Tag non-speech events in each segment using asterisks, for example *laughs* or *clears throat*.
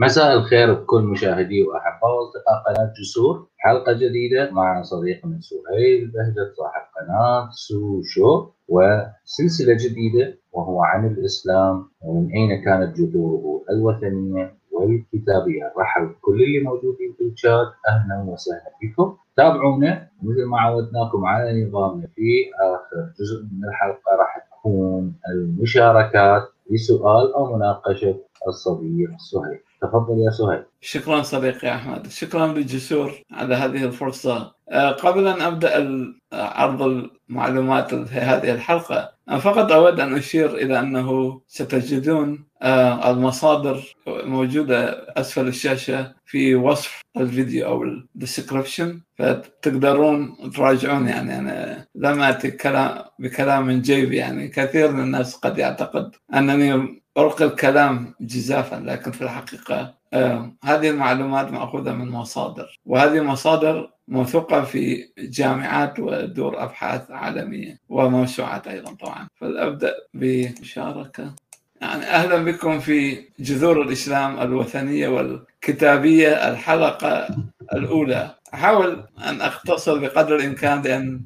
مساء الخير بكل مشاهدي وأحباء وأصدقاء قناة جسور حلقة جديدة مع صديقنا سهيل بهجت صاحب قناة سو شو وسلسلة جديدة وهو عن الإسلام ومن أين كانت جذوره الوثنية والكتابية. رحب كل اللي موجودين في الشات أهلا وسهلا بكم تابعونا مثل ما عودناكم على نظامنا في آخر جزء من الحلقة راح تكون المشاركات لسؤال أو مناقشة الصديق سهيل. تفضل يا سهيل. شكرا صديقي أحمد. شكرا للجسور على هذه الفرصة. آه، قبل أن أبدأ عرض المعلومات في هذه الحلقة فقط أود أن أشير إلى أنه ستجدون آه، المصادر موجودة أسفل الشاشة في وصف الفيديو أو ال description فتقدرون تراجعون يعني أنا لم اتي كلام بكلام من جيبي يعني. كثير من الناس قد يعتقد أنني ألقي الكلام جزافا لكن في الحقيقة آه هذه المعلومات مأخوذة من مصادر وهذه مصادر موثوقة في جامعات ودور أبحاث عالمية وموسوعات أيضا طبعا. فلأبدأ بمشاركة. يعني أهلا بكم في جذور الإسلام الوثنية والكتابية الحلقة الأولى. أحاول أن أختصر بقدر الإمكان لأن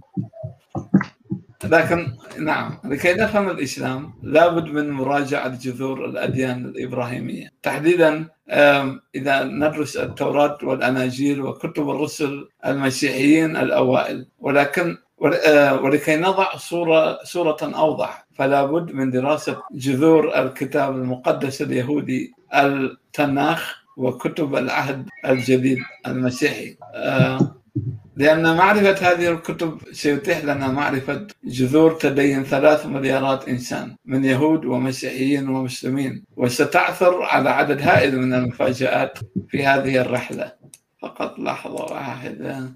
لكن نعم لكي نفهم الإسلام لابد من مراجعة جذور الأديان الإبراهيمية. تحديدا إذا ندرس التوراة والأناجيل وكتب الرسل المسيحيين الأوائل ولكن آه، ولكي نضع صورة صورة أوضح فلا بد من دراسة جذور الكتاب المقدس اليهودي التناخ وكتب العهد الجديد المسيحي. آه، لأن معرفة هذه الكتب سيتيح لنا معرفة جذور تدين ثلاث مليارات إنسان من يهود ومسيحيين ومسلمين. وستعثر على عدد هائل من المفاجآت في هذه الرحلة. فقط لحظة واحدة.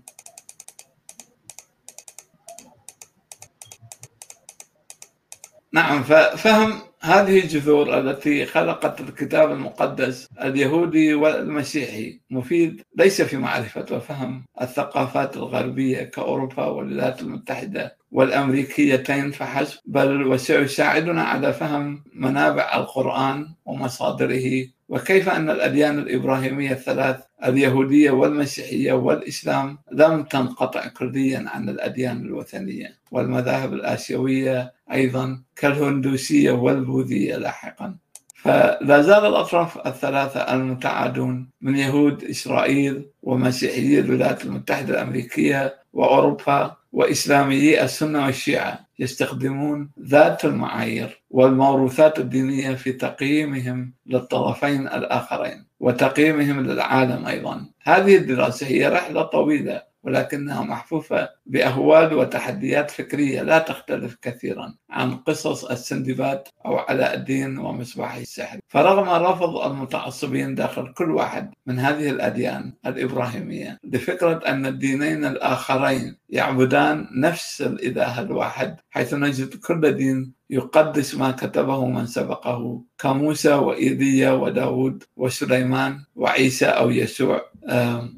نعم ففهم هذه الجذور التي خلقت الكتاب المقدس اليهودي والمسيحي مفيد ليس في معرفة وفهم الثقافات الغربية كأوروبا والولايات المتحدة والأمريكيتين فحسب بل وسيساعدنا على فهم منابع القرآن ومصادره وكيف أن الأديان الإبراهيمية الثلاث اليهودية والمسيحية والإسلام لم تنقطع كليا عن الأديان الوثنية. والمذاهب الآسيوية أيضا كالهندوسية والبوذية لاحقا. فلا زال الأطراف الثلاثة المتعادون من يهود إسرائيل ومسيحيي الولايات المتحدة الأمريكية وأوروبا وإسلاميي السنة والشيعة يستخدمون ذات المعايير والموروثات الدينية في تقييمهم للطرفين الآخرين وتقييمهم للعالم أيضا. هذه الدراسة هي رحلة طويلة ولكنها محفوفة بأهوال وتحديات فكرية لا تختلف كثيرا عن قصص السندباد أو علاء الدين ومصباح السحر فرغم رفض المتعصبين داخل كل واحد من هذه الأديان الإبراهيمية لفكرة أن الدينين الآخرين يعبدان نفس الإله الواحد حيث نجد كل دين يقدس ما كتبه من سبقه كموسى وإيليا وداود وسليمان وعيسى أو يسوع.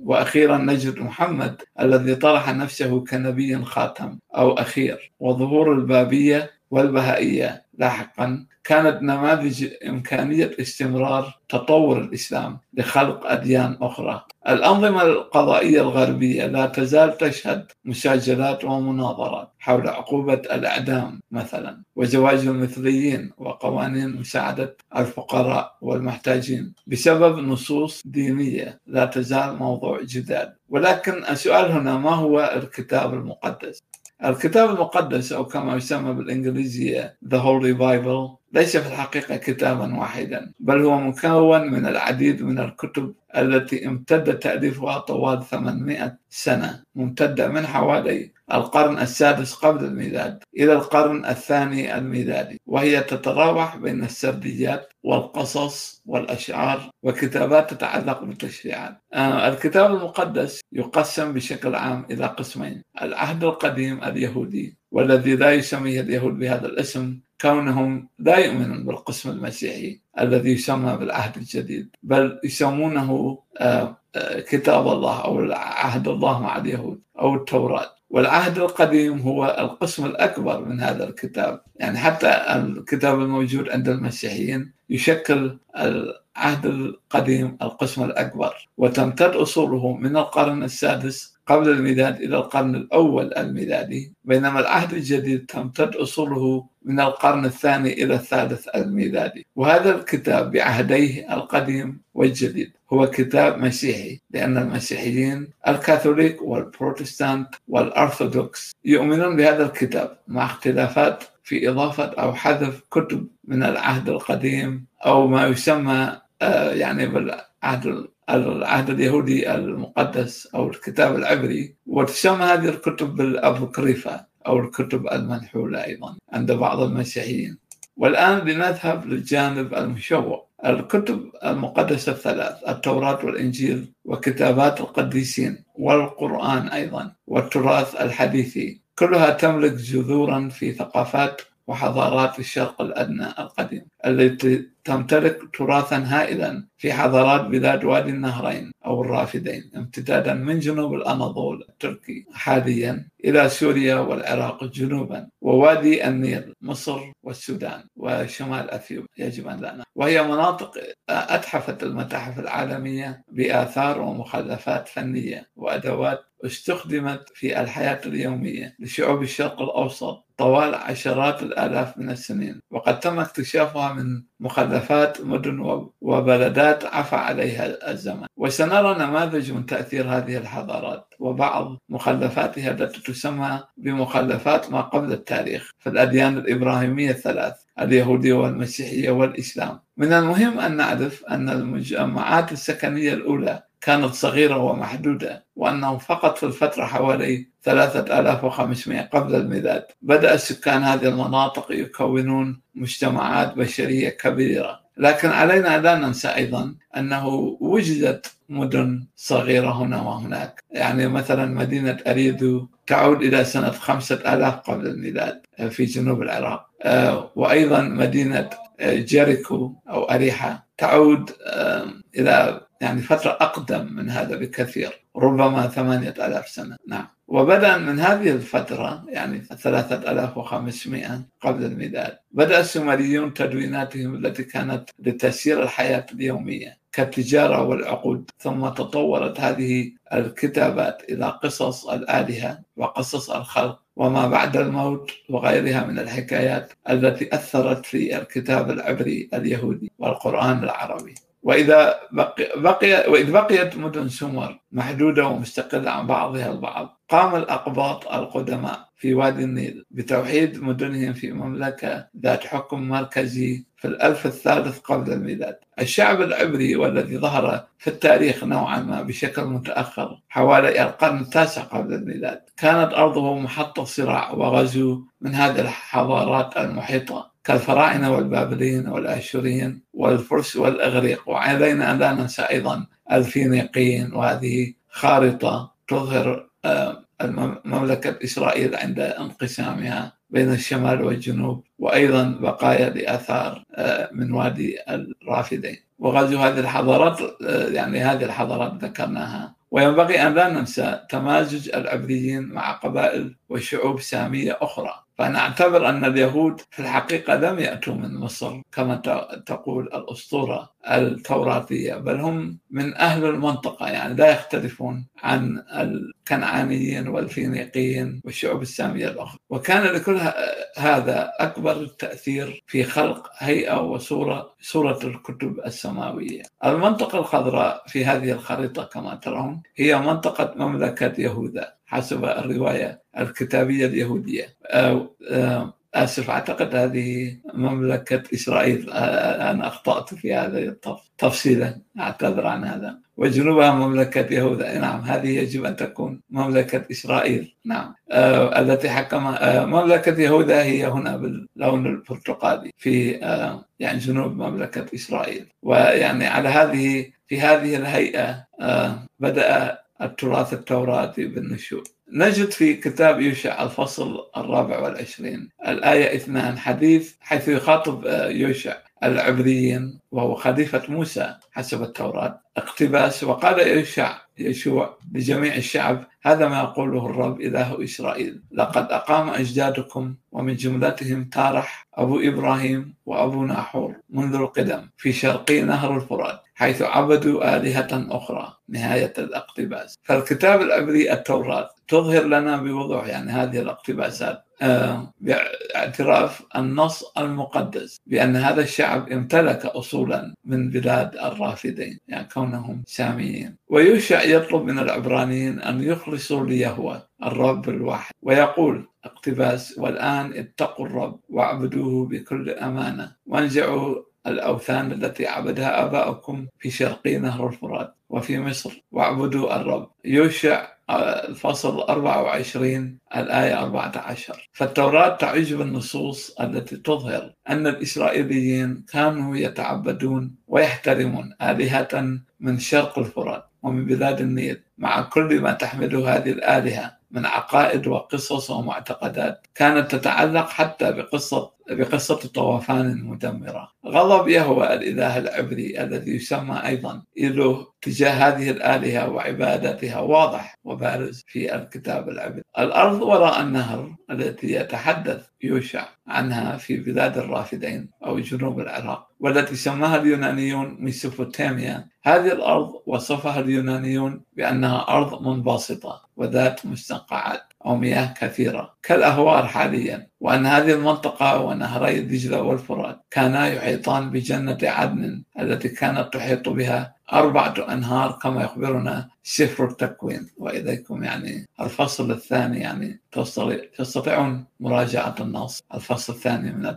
وأخيرا نجد محمد الذي طرح نفسه كنبي خاتم أو أخير وظهور البابية والبهائية. لاحقا كانت نماذج إمكانية استمرار تطور الإسلام لخلق أديان أخرى. الأنظمة القضائية الغربية لا تزال تشهد مساجلات ومناظرات حول عقوبة الإعدام مثلا وزواج المثليين وقوانين مساعدة الفقراء والمحتاجين بسبب نصوص دينية لا تزال موضوع جدال. ولكن السؤال هنا ما هو الكتاب المقدس؟ الكتاب المقدس أو كما يسمى بالإنجليزية The Holy Bible. ليس في الحقيقة كتابا واحدا بل هو مكون من العديد من الكتب التي امتد تأليفها طوال 800 سنة ممتدة من حوالي القرن السادس قبل الميلاد إلى القرن الثاني الميلادي وهي تتراوح بين السرديات والقصص والأشعار وكتابات تتعلق بالتشريعات. آه، الكتاب المقدس يقسم بشكل عام إلى قسمين العهد القديم اليهودي والذي لا يسميه اليهود بهذا الاسم كونهم لا يؤمنون بالقسم المسيحي الذي يسمى بالعهد الجديد بل يسمونه آه، آه، كتاب الله أو عهد الله مع اليهود أو التوراة. والعهد القديم هو القسم الأكبر من هذا الكتاب. يعني حتى الكتاب الموجود عند المسيحيين يشكل العهد القديم القسم الأكبر. وتمتد أصوله من القرن السادس قبل الميلاد إلى القرن الأول الميلادي بينما العهد الجديد تمتد أصوله من القرن الثاني إلى الثالث الميلادي. وهذا الكتاب بعهديه القديم والجديد. هو كتاب مسيحي لأن المسيحيين الكاثوليك والبروتستانت والأرثوذكس يؤمنون بهذا الكتاب مع اختلافات في إضافة أو حذف كتب من العهد القديم أو ما يسمى آه، يعني بالعهد العهد اليهودي المقدس أو الكتاب العبري وتسمى هذه الكتب بالأبوكريفا أو الكتب المنحولة أيضا عند بعض المسيحيين. والآن لنذهب للجانب المشوق. الكتب المقدسة الثلاث التوراة والإنجيل وكتابات القديسين والقرآن أيضا والتراث الحديثي كلها تملك جذورا في ثقافات وحضارات الشرق الأدنى القديم التي تمتلك تراثا هائلا في حضارات بلاد وادي النهرين أو الرافدين امتدادا من جنوب الأناضول التركي حاليا إلى سوريا والعراق جنوبا. ووادي النيل مصر والسودان وشمال أثيوبيا. يجب أن لا وهي مناطق أتحفت المتاحف العالمية بآثار ومخلفات فنية وأدوات استخدمت في الحياة اليومية لشعوب الشرق الأوسط طوال عشرات الآلاف من السنين. وقد تم اكتشافها من مخلفات مدن وبلدات عفى عليها الزمن. وسنرى نماذج من تأثير هذه الحضارات وبعض مخلفاتها التي تسمى بمخلفات ما قبل التاريخ في الأديان الإبراهيمية الثلاث اليهودية والمسيحية والإسلام. من المهم أن نعرف أن المجمعات السكنية الأولى كانت صغيرة ومحدودة وأنه فقط في الفترة حوالي 3500 قبل الميلاد. بدأ سكان هذه المناطق يكونون مجتمعات بشرية كبيرة. لكن علينا لا ننسى أيضا أنه وجدت مدن صغيرة هنا وهناك. يعني مثلا مدينة أريدو تعود إلى سنة خمسة آلاف قبل الميلاد في جنوب العراق. آه، وأيضا مدينة جيريكو أو أريحة تعود إلى يعني فترة أقدم من هذا بكثير ربما ثمانية ألاف سنة. نعم. وبدأ من هذه الفترة يعني 3500 قبل الميلاد بدأ السومريون تدويناتهم التي كانت لتسيير الحياة اليومية كالتجارة والعقود ثم تطورت هذه الكتابات إلى قصص الآلهة وقصص الخلق وما بعد الموت وغيرها من الحكايات التي أثرت في الكتاب العبري اليهودي والقرآن العربي. وإذا بقي, بقي وإذ بقيت مدن سمر محدودة ومستقلة عن بعضها البعض قام الأقباط القدماء في وادي النيل بتوحيد مدنهم في مملكة ذات حكم مركزي في الألف الثالث قبل الميلاد. الشعب العبري والذي ظهر في التاريخ نوعا ما بشكل متأخر حوالي القرن التاسع قبل الميلاد كانت أرضه محطة صراع وغزو من هذه الحضارات المحيطة. كالفراعنة والبابليين والآشوريين والفرس والإغريق. وعلينا أن لا ننسى أيضا الفينيقيين وهذه خارطة تظهر آه، مملكة إسرائيل عند انقسامها بين الشمال والجنوب وأيضا بقايا لآثار آه، من وادي الرافدين. وغزو هذه الحضارات آه، يعني هذه الحضارات ذكرناها. وينبغي أن لا ننسى تمازج العبريين مع قبائل وشعوب سامية أخرى. فأنا أعتبر أن اليهود في الحقيقة لم يأتوا من مصر كما تقول الأسطورة التوراتية بل هم من أهل المنطقة يعني لا يختلفون عن الكنعانيين والفينيقيين والشعوب السامية الأخرى. وكان لكل هذا أكبر تأثير في خلق هيئة وصورة صورة الكتب السماوية. المنطقة الخضراء في هذه الخريطة كما ترون هي منطقة مملكة يهوذا حسب الرواية الكتابية اليهودية. آسف أعتقد هذه مملكة إسرائيل أنا أخطأت في هذا تفصيلا أعتذر عن هذا. وجنوبها مملكة يهوذا نعم هذه يجب أن تكون مملكة إسرائيل. نعم. آه التي حكم آه مملكة يهوذا هي هنا باللون البرتقالي في آه يعني جنوب مملكة إسرائيل. ويعني على هذه في هذه الهيئة آه بدأ التراث التوراتي بالنشوء. نجد في كتاب يوشع الفصل الرابع والعشرين الآية اثنان حديث حيث يخاطب آه، يوشع. العبريين وهو خليفة موسى حسب التوراة اقتباس وقال يشع يشوع لجميع الشعب هذا ما يقوله الرب إله إسرائيل لقد أقام أجدادكم ومن جملتهم تارح أبو إبراهيم وأبو ناحور منذ القدم في شرقي نهر الفرات حيث عبدوا آلهة أخرى نهاية الاقتباس. فالكتاب العبري التوراة تظهر لنا بوضوح يعني هذه الاقتباسات. باعتراف النص المقدس بأن هذا الشعب امتلك أصولا من بلاد الرافدين يعني كونهم ساميين. ويوشع يطلب من العبرانيين أن يخلصوا ليهوى الرب الواحد ويقول اقتباس والآن اتقوا الرب واعبدوه بكل أمانة وانزعوا الأوثان التي عبدها آباؤكم في شرقي نهر الفرات. وفي مصر. واعبدوا الرب. يوشع الفصل 24 الآية 14 فالتوراة تعج بالنصوص التي تظهر أن الإسرائيليين كانوا يتعبدون ويحترمون آلهة من شرق الفرات ومن بلاد النيل. مع كل ما تحمله هذه الآلهة من عقائد وقصص ومعتقدات كانت تتعلق حتى بقصة بقصة طوفان مدمرة غضب يهوى الإله العبري الذي يسمى أيضا إله تجاه هذه الآلهة وعبادتها. واضح وبارز في الكتاب العبري. الأرض وراء النهر التي يتحدث يوشع عنها في بلاد الرافدين أو جنوب العراق والتي سماها اليونانيون ميسوبوتاميا. هذه الأرض وصفها اليونانيون بأنها أرض منبسطة وذات مستنقعات أو مياه كثيرة كالأهوار حاليا. وأن هذه المنطقة ونهري دجلة والفرات كانا يحيطان بجنة عدن التي كانت تحيط بها أربعة أنهار كما يخبرنا سفر التكوين. وإليكم يعني الفصل الثاني يعني تستطيعون مراجعة النص. الفصل الثاني من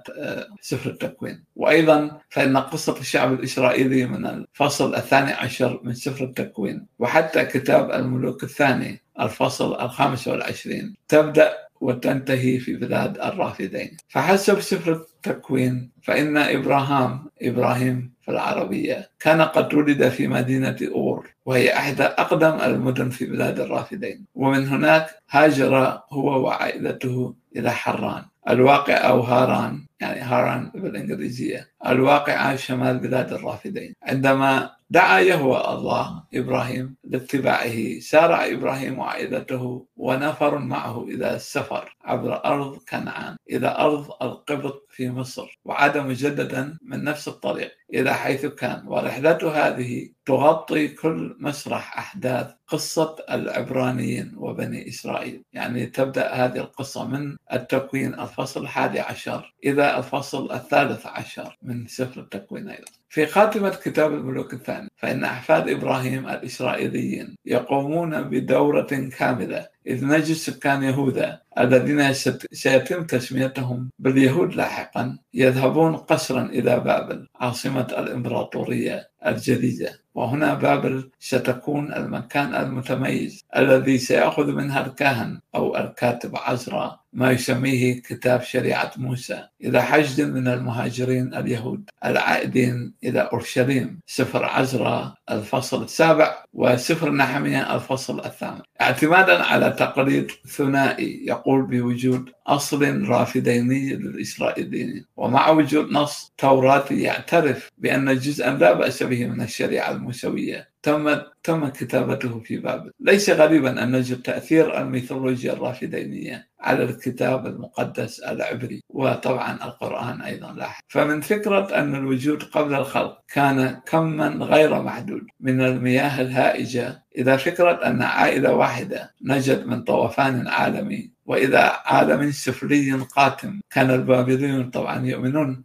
سفر التكوين. وأيضا فإن قصة الشعب الإسرائيلي من الفصل الثاني عشر من سفر التكوين وحتى كتاب الملوك الثاني الفصل الخامس والعشرين تبدأ وتنتهي في بلاد الرافدين. فحسب سفر التكوين فإن إبراهام إبراهيم في العربية كان قد ولد في مدينة أور وهي إحدى أقدم المدن في بلاد الرافدين. ومن هناك هاجر هو وعائلته إلى حران. الواقع أو هاران يعني هاران بالإنجليزية. الواقعة شمال بلاد الرافدين. عندما دعا يهوى الله إبراهيم لاتباعه سارع إبراهيم وعائلته ونفر معه إلى السفر عبر أرض كنعان إلى أرض القبط في مصر. وعاد مجددا من نفس الطريق إلى حيث كان ورحلته هذه تغطي كل مسرح أحداث قصة العبرانيين وبني إسرائيل. يعني تبدأ هذه القصة من التكوين الفصل الحادي عشر إلى الفصل الثالث عشر من سفر التكوين أيضا. في خاتمة كتاب الملوك الثاني فإن أحفاد إبراهيم الإسرائيليين يقومون بدورة كاملة إذ نجد سكان يهوذا الذين سيتم تسميتهم باليهود لاحقا يذهبون قسرا إلى بابل عاصمة الإمبراطورية الجديدة. وهنا بابل ستكون المكان المتميز الذي سيأخذ منها الكاهن أو الكاتب عزرا. ما يسميه كتاب شريعة موسى. إلى حشد من المهاجرين اليهود العائدين إلى أورشليم. سفر عزرا الفصل السابع وسفر نحمية الفصل الثامن. اعتمادا على تقليد ثنائي يقول بوجود أصل رافديني للإسرائيليين. ومع وجود نص توراتي يعترف بأن جزءا لا بأس به من الشريعة الموسوية تم تم كتابته في بابل. ليس غريبا أن نجد تأثير الميثولوجيا الرافدينية. على الكتاب المقدس العبري وطبعا القرآن أيضا لاحق فمن فكرة أن الوجود قبل الخلق كان كما غير محدود من المياه الهائجة إلى فكرة أن عائلة واحدة نجد من طوفان عالمي وإلى عالم سفلي قاتم. كان البابليون طبعا يؤمنون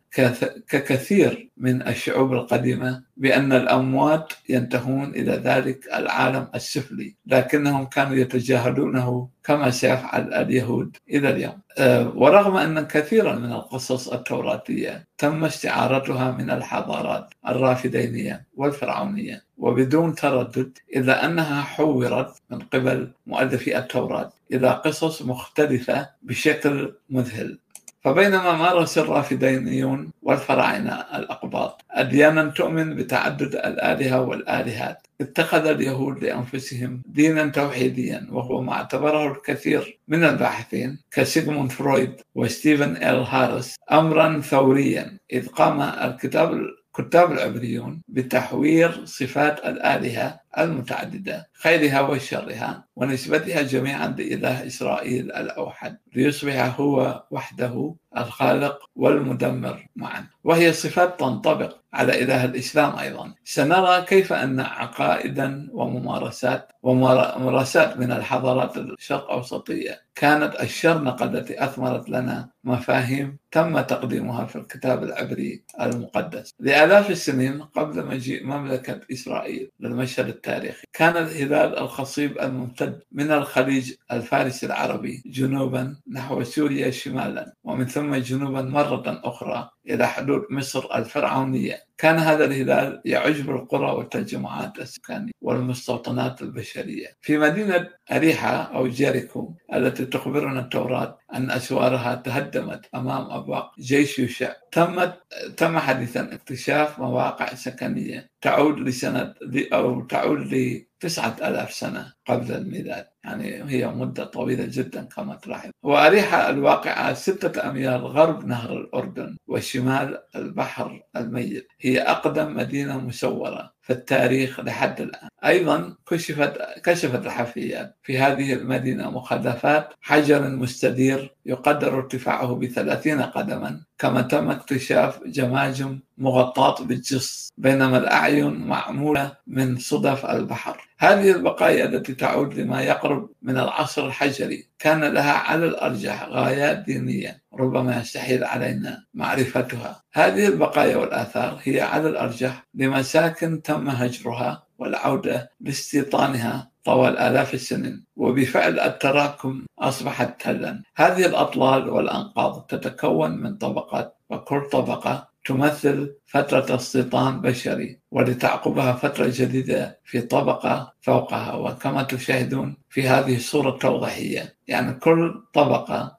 ككثير من الشعوب القديمة بأن الأموات ينتهون إلى ذلك العالم السفلي لكنهم كانوا يتجاهلونه كما سيفعل اليهود إلى اليوم. أه، ورغم أن كثيرا من القصص التوراتية تم استعارتها من الحضارات الرافدينية والفرعونية. وبدون تردد إلا أنها حورت من قبل مؤلفي التوراة إلى قصص مختلفة بشكل مذهل. فبينما مارس الرافدينيون والفراعنة الأقباط أديانا تؤمن بتعدد الآلهة والآلهات. اتخذ اليهود لأنفسهم دينا توحيديا وهو ما اعتبره الكثير من الباحثين كسيغموند فرويد وستيفن إل هاريس أمرا ثوريا إذ قام الكتاب الكتاب العبريون بتحوير صفات الآلهة المتعددة خيرها وشرها ونسبتها جميعا لإله إسرائيل الأوحد ليصبح هو وحده الخالق والمدمر معا. وهي صفات تنطبق على إله الإسلام أيضا. سنرى كيف أن عقائدا وممارسات وممارسات من الحضارات الشرق أوسطية كانت الشرنقة التي أثمرت لنا مفاهيم تم تقديمها في الكتاب العبري المقدس. لآلاف السنين قبل مجيء مملكة إسرائيل للمشهد التاريخي. كان الهلال الخصيب الممتد من الخليج الفارسي العربي جنوبا نحو سوريا شمالا ومن ثم جنوبا مرة أخرى إلى حدود مصر الفرعونية. كان هذا الهلال يعج بالقرى والتجمعات السكانية والمستوطنات البشرية. في مدينة أريحة أو جيريكو التي تخبرنا التوراة أن أسوارها تهدمت أمام أبواق جيش يوشع تمت تم حديثا اكتشاف مواقع سكنية تعود لسنة أو تعود لتسعة ألاف سنة قبل الميلاد. يعني هي مدة طويلة جدا كما تلاحظ. وأريحة الواقعة ستة أميال غرب نهر الأردن وشمال البحر الميت. هي أقدم مدينة مسورة في التاريخ لحد الآن. أيضا كشفت كشفت الحفريات في هذه المدينة مخلفات حجر مستدير يقدر ارتفاعه بثلاثين قدما كما تم اكتشاف جماجم مغطاة بالجص بينما الأعين معمولة من صدف البحر. هذه البقايا التي تعود لما يقرب من العصر الحجري كان لها على الأرجح غايات دينية ربما يستحيل علينا معرفتها. هذه البقايا والآثار هي على الأرجح لمساكن تم هجرها والعودة لاستيطانها طوال آلاف السنين وبفعل التراكم أصبحت تلا. هذه الأطلال والأنقاض تتكون من طبقات وكل طبقة تمثل فترة استيطان بشري ولتعقبها فترة جديدة في طبقة فوقها. وكما تشاهدون في هذه الصورة التوضيحية يعني كل طبقة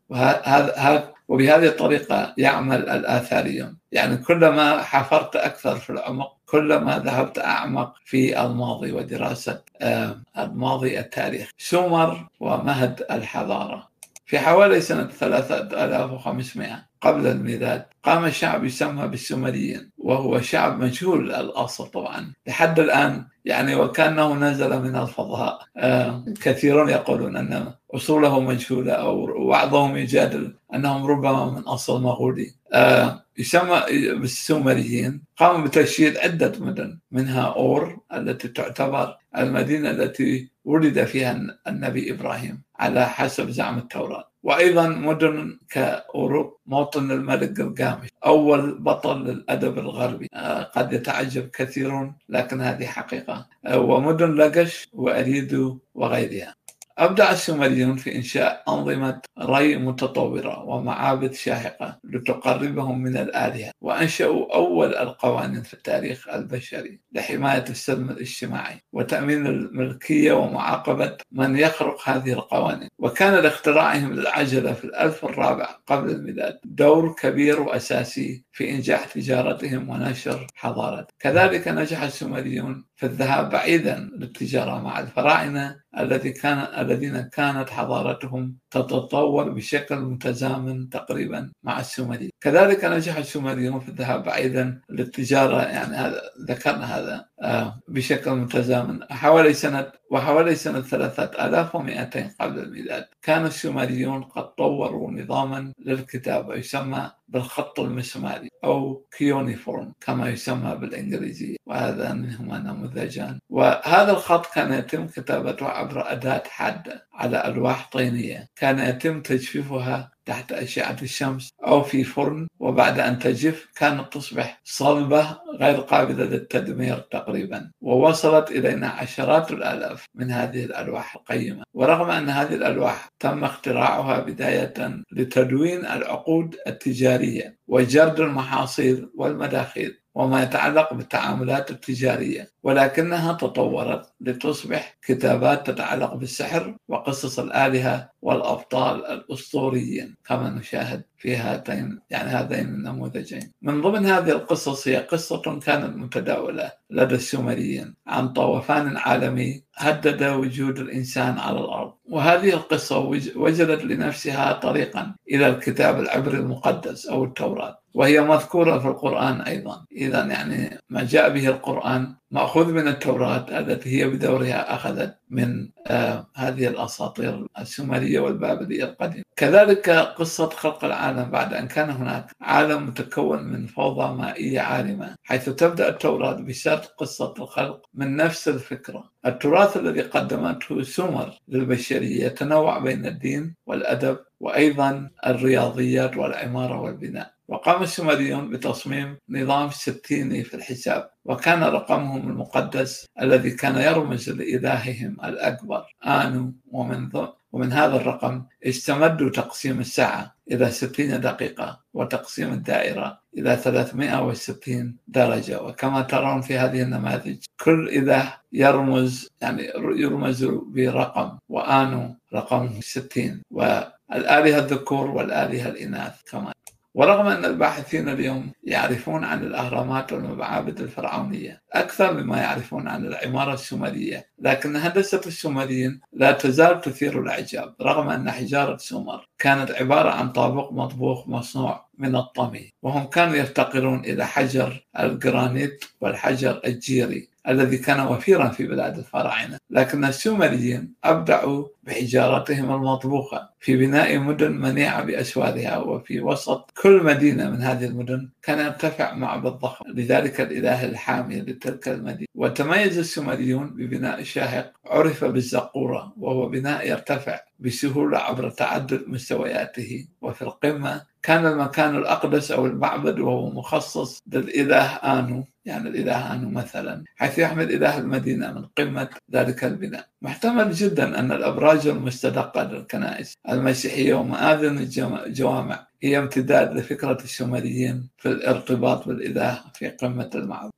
وبهذه الطريقة يعمل الآثاريون. يعني كلما حفرت أكثر في العمق كلما ذهبت أعمق في الماضي ودراسة آه، الماضي التاريخ. سومر ومهد الحضارة. في حوالي سنة 3500 قبل الميلاد قام شعب يسمى بالسومريين وهو شعب مجهول الأصل طبعا. لحد الآن يعني وكأنه نزل من الفضاء. آه كثيرون يقولون أن أصوله مجهولة أو بعضهم يجادل أنهم ربما من أصل مغولي. آه يسمى بالسومريين. قاموا بتشييد عدة مدن منها أور التي تعتبر المدينة التي ولد فيها النبي إبراهيم على حسب زعم التوراة. وأيضا مدن كأوروب موطن الملك جلجامش أول بطل للأدب الغربي. آه، قد يتعجب كثيرون لكن هذه حقيقة. آه، ومدن لقش وأريدو وغيرها. أبدع السومريون في إنشاء أنظمة ري متطورة ومعابد شاهقة لتقربهم من الآلهة وأنشأوا أول القوانين في التاريخ البشري لحماية السلم الاجتماعي وتأمين الملكية ومعاقبة من يخرق هذه القوانين. وكان لاختراعهم للعجلة في الألف الرابع قبل الميلاد دور كبير وأساسي في إنجاح تجارتهم ونشر حضارتهم كذلك نجح السومريون في الذهاب بعيدا للتجارة مع الفراعنة الذي كان الذين كانت حضارتهم تتطور بشكل متزامن تقريبا مع السومريين كذلك نجح السومريون في الذهاب بعيدا للتجارة يعني هذا ذكرنا هذا آه، بشكل متزامن. حوالي سنة وحوالي سنة 3200 قبل الميلاد كان السومريون قد طوروا نظاما للكتابة يسمى بالخط المسماري أو cuneiform كما يسمى بالإنجليزية وهذا منهما نموذجان. وهذا الخط كان يتم كتابته عبر أداة حادة. على ألواح طينية. كان يتم تجفيفها تحت أشعة الشمس أو في فرن وبعد أن تجف كانت تصبح صلبة غير قابلة للتدمير تقريبا. ووصلت إلينا عشرات الآلاف من هذه الألواح القيمة. ورغم أن هذه الألواح تم اختراعها بداية لتدوين العقود التجارية وجرد المحاصيل والمداخيل وما يتعلق بالتعاملات التجارية ولكنها تطورت لتصبح كتابات تتعلق بالسحر وقصص الآلهة والأبطال الأسطوريين كما نشاهد في هاتين يعني هذين النموذجين. من ضمن هذه القصص هي قصة كانت متداولة لدى السومريين عن طوفان عالمي هدد وجود الإنسان على الأرض. وهذه القصة وجدت لنفسها طريقا إلى الكتاب العبري المقدس أو التوراة وهي مذكورة في القرآن أيضا. إذا يعني ما جاء به القرآن مأخوذ من التوراة التي هي بدورها أخذت من هذه الأساطير السومرية والبابلية القديمة. كذلك قصة خلق العالم بعد أن كان هناك عالم متكون من فوضى مائية عالمة حيث تبدأ التوراة بسرد قصة الخلق من نفس الفكرة. التراث الذي قدمته سومر للبشرية يتنوع بين الدين والأدب وأيضا الرياضيات والعمارة والبناء. وقام السومريون بتصميم نظام ستيني في الحساب وكان رقمهم المقدس الذي كان يرمز لإلههم الأكبر. آنو ومن ومن هذا الرقم استمدوا تقسيم الساعة إلى 60 دقيقة وتقسيم الدائرة إلى 360 درجة. وكما ترون في هذه النماذج كل إله يرمز يعني يرمز برقم وآنو رقمه 60 والآلهة الذكور والآلهة الإناث كمان ورغم أن الباحثين اليوم يعرفون عن الأهرامات والمعابد الفرعونية أكثر مما يعرفون عن العمارة السومرية لكن هندسة السومريين لا تزال تثير الإعجاب رغم أن حجارة سومر كانت عبارة عن طابوق مطبوخ مصنوع من الطمي وهم كانوا يفتقرون إلى حجر الجرانيت والحجر الجيري. الذي كان وفيرا في بلاد الفراعنة. لكن السومريين أبدعوا بحجارتهم المطبوخة في بناء مدن منيعة بأسوارها وفي وسط كل مدينة من هذه المدن كان يرتفع معبد ضخم. لذلك الإله الحامي لتلك المدينة. وتميز السومريون ببناء شاهق عرف بالزقورة وهو بناء يرتفع بسهولة عبر تعدد مستوياته. وفي القمة كان المكان الأقدس أو المعبد وهو مخصص للإله آنو يعني الإله آنو مثلا حيث يحمل إله المدينة من قمة ذلك البناء. محتمل جدا أن الأبراج المستدقة للكنائس المسيحية ومآذن الجوامع هي امتداد لفكرة السومريين في الارتباط بالإله في قمة المعبد.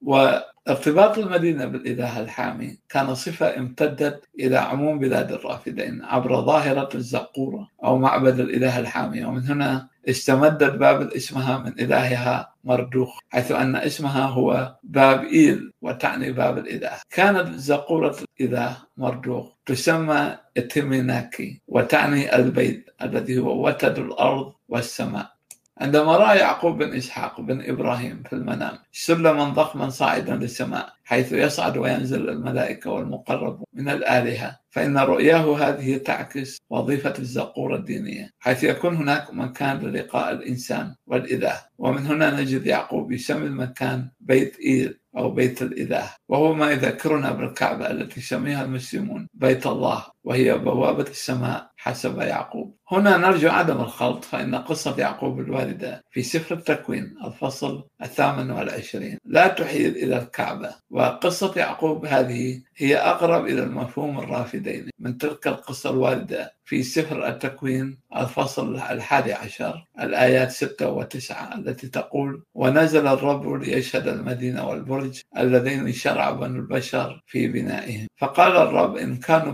وارتباط المدينة بالإله الحامي كان صفة امتدت إلى عموم بلاد الرافدين عبر ظاهرة الزقورة أو معبد الإله الحامي. ومن هنا استمدت بابل اسمها من إلهها مردوخ حيث أن اسمها هو باب إيل وتعني باب الإله. كانت زقورة الإله مردوخ تسمى إتميناكي وتعني البيت الذي هو وتد الأرض والسماء. عندما رأى يعقوب بن إسحاق بن إبراهيم في المنام سلما ضخما صاعدا للسماء حيث يصعد وينزل الملائكة والمقربون من الآلهة فإن رؤياه هذه تعكس وظيفة الزقورة الدينية حيث يكون هناك مكان للقاء الإنسان والإله. ومن هنا نجد يعقوب يسمي المكان بيت إيل أو بيت الإله. وهو ما يذكرنا بالكعبة التي يسميها المسلمون بيت الله وهي بوابة السماء حسب يعقوب. هنا نرجو عدم الخلط فإن قصة يعقوب الواردة في سفر التكوين الفصل الثامن والعشرين لا تحيل إلى الكعبة وقصة يعقوب هذه هي أقرب إلى المفهوم الرافدين من تلك القصة الواردة في سفر التكوين الفصل الحادي عشر الآيات ستة وتسعة التي تقول ونزل الرب ليشهد المدينة والبرج اللذين شرع بنو البشر في بنائهم فقال الرب إن كانوا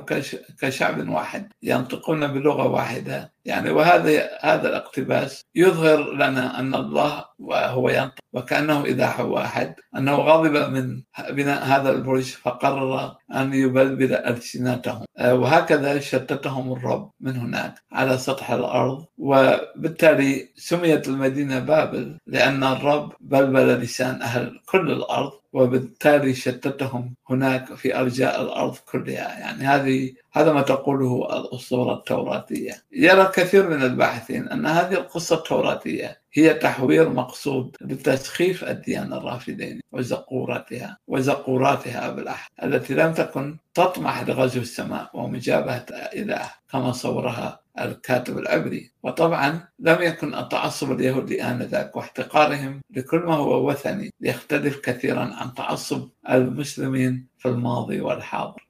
كشعب واحد ينطقون بلغة واحدة. يعني وهذا هذا الاقتباس يظهر لنا أن الله وهو ينطق وكأنه اله واحد أنه غضب من بناء هذا البرج فقرر أن يبلبل ألسنتهم. آه، وهكذا شتتهم الرب من هناك على سطح الأرض. وبالتالي سميت المدينة بابل لأن الرب بلبل لسان أهل كل الأرض وبالتالي شتتهم هناك في أرجاء الأرض كلها. يعني هذه هذا ما تقوله الاسطوره التوراتية. يرى كثير من الباحثين أن هذه القصة التوراتية هي تحوير مقصود لتسخيف الديانه الرافدين وزقورتها وزقوراتها بالأحد التي لم تكن تطمح لغزو السماء ومجابهة إله كما صورها الكاتب العبري. وطبعا لم يكن التعصب اليهودي آنذاك واحتقارهم لكل ما هو وثني يختلف كثيرا عن تعصب المسلمين في الماضي والحاضر.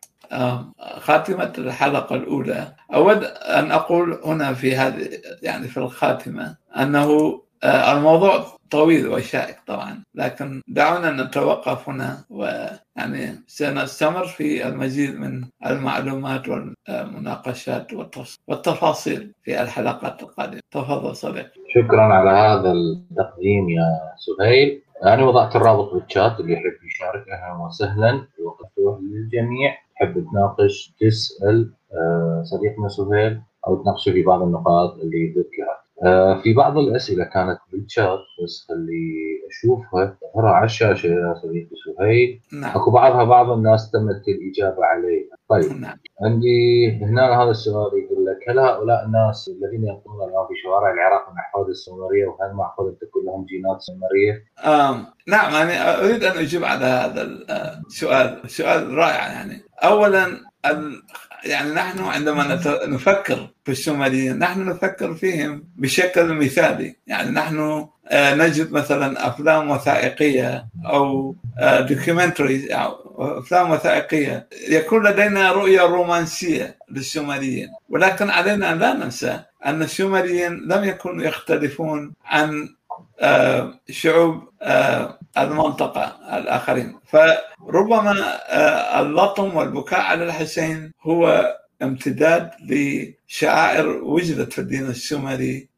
خاتمة الحلقة الأولى. أود أن أقول هنا في هذه يعني في الخاتمة أنه الموضوع طويل وشائك طبعا لكن دعونا نتوقف هنا ويعني سنستمر في المزيد من المعلومات والمناقشات والتفاصيل في الحلقات القادمة. تفضل صديقي. شكرا على هذا التقديم يا سهيل. أنا وضعت الرابط بالشات اللي يحب يشارك أهلا وسهلا الوقت مفتوح للجميع. تحب تناقش تسأل آه، صديقنا سهيل أو تناقشه في بعض النقاط اللي ذكرت آه، في بعض الأسئلة كانت بالشات بس خلي أشوفها. تظهر على الشاشه يا صديقي سهيل نعم. أكو بعضها بعض الناس تمت الإجابة عليها طيب نعم. عندي هنا هذا السؤال يقول لك هل هؤلاء الناس الذين يقومون الآن في شوارع العراق من احفاد السومرية وهل معقول ان تكون لهم جينات سومرية؟ آم نعم يعني أريد أن أجيب على هذا السؤال سؤال رائع يعني. اولا يعني نحن عندما نفكر في السوماليين نحن نفكر فيهم بشكل مثالي. يعني نحن آه، نجد مثلا أفلام وثائقية أو دوكيومنتري آه، أفلام وثائقية. يكون لدينا رؤية رومانسية للسوماليين ولكن علينا ان لا ننسى أن السوماليين لم يكونوا يختلفون عن شعوب المنطقة الآخرين. فربما اللطم والبكاء على الحسين هو امتداد لشعائر وجدت في الدين السومري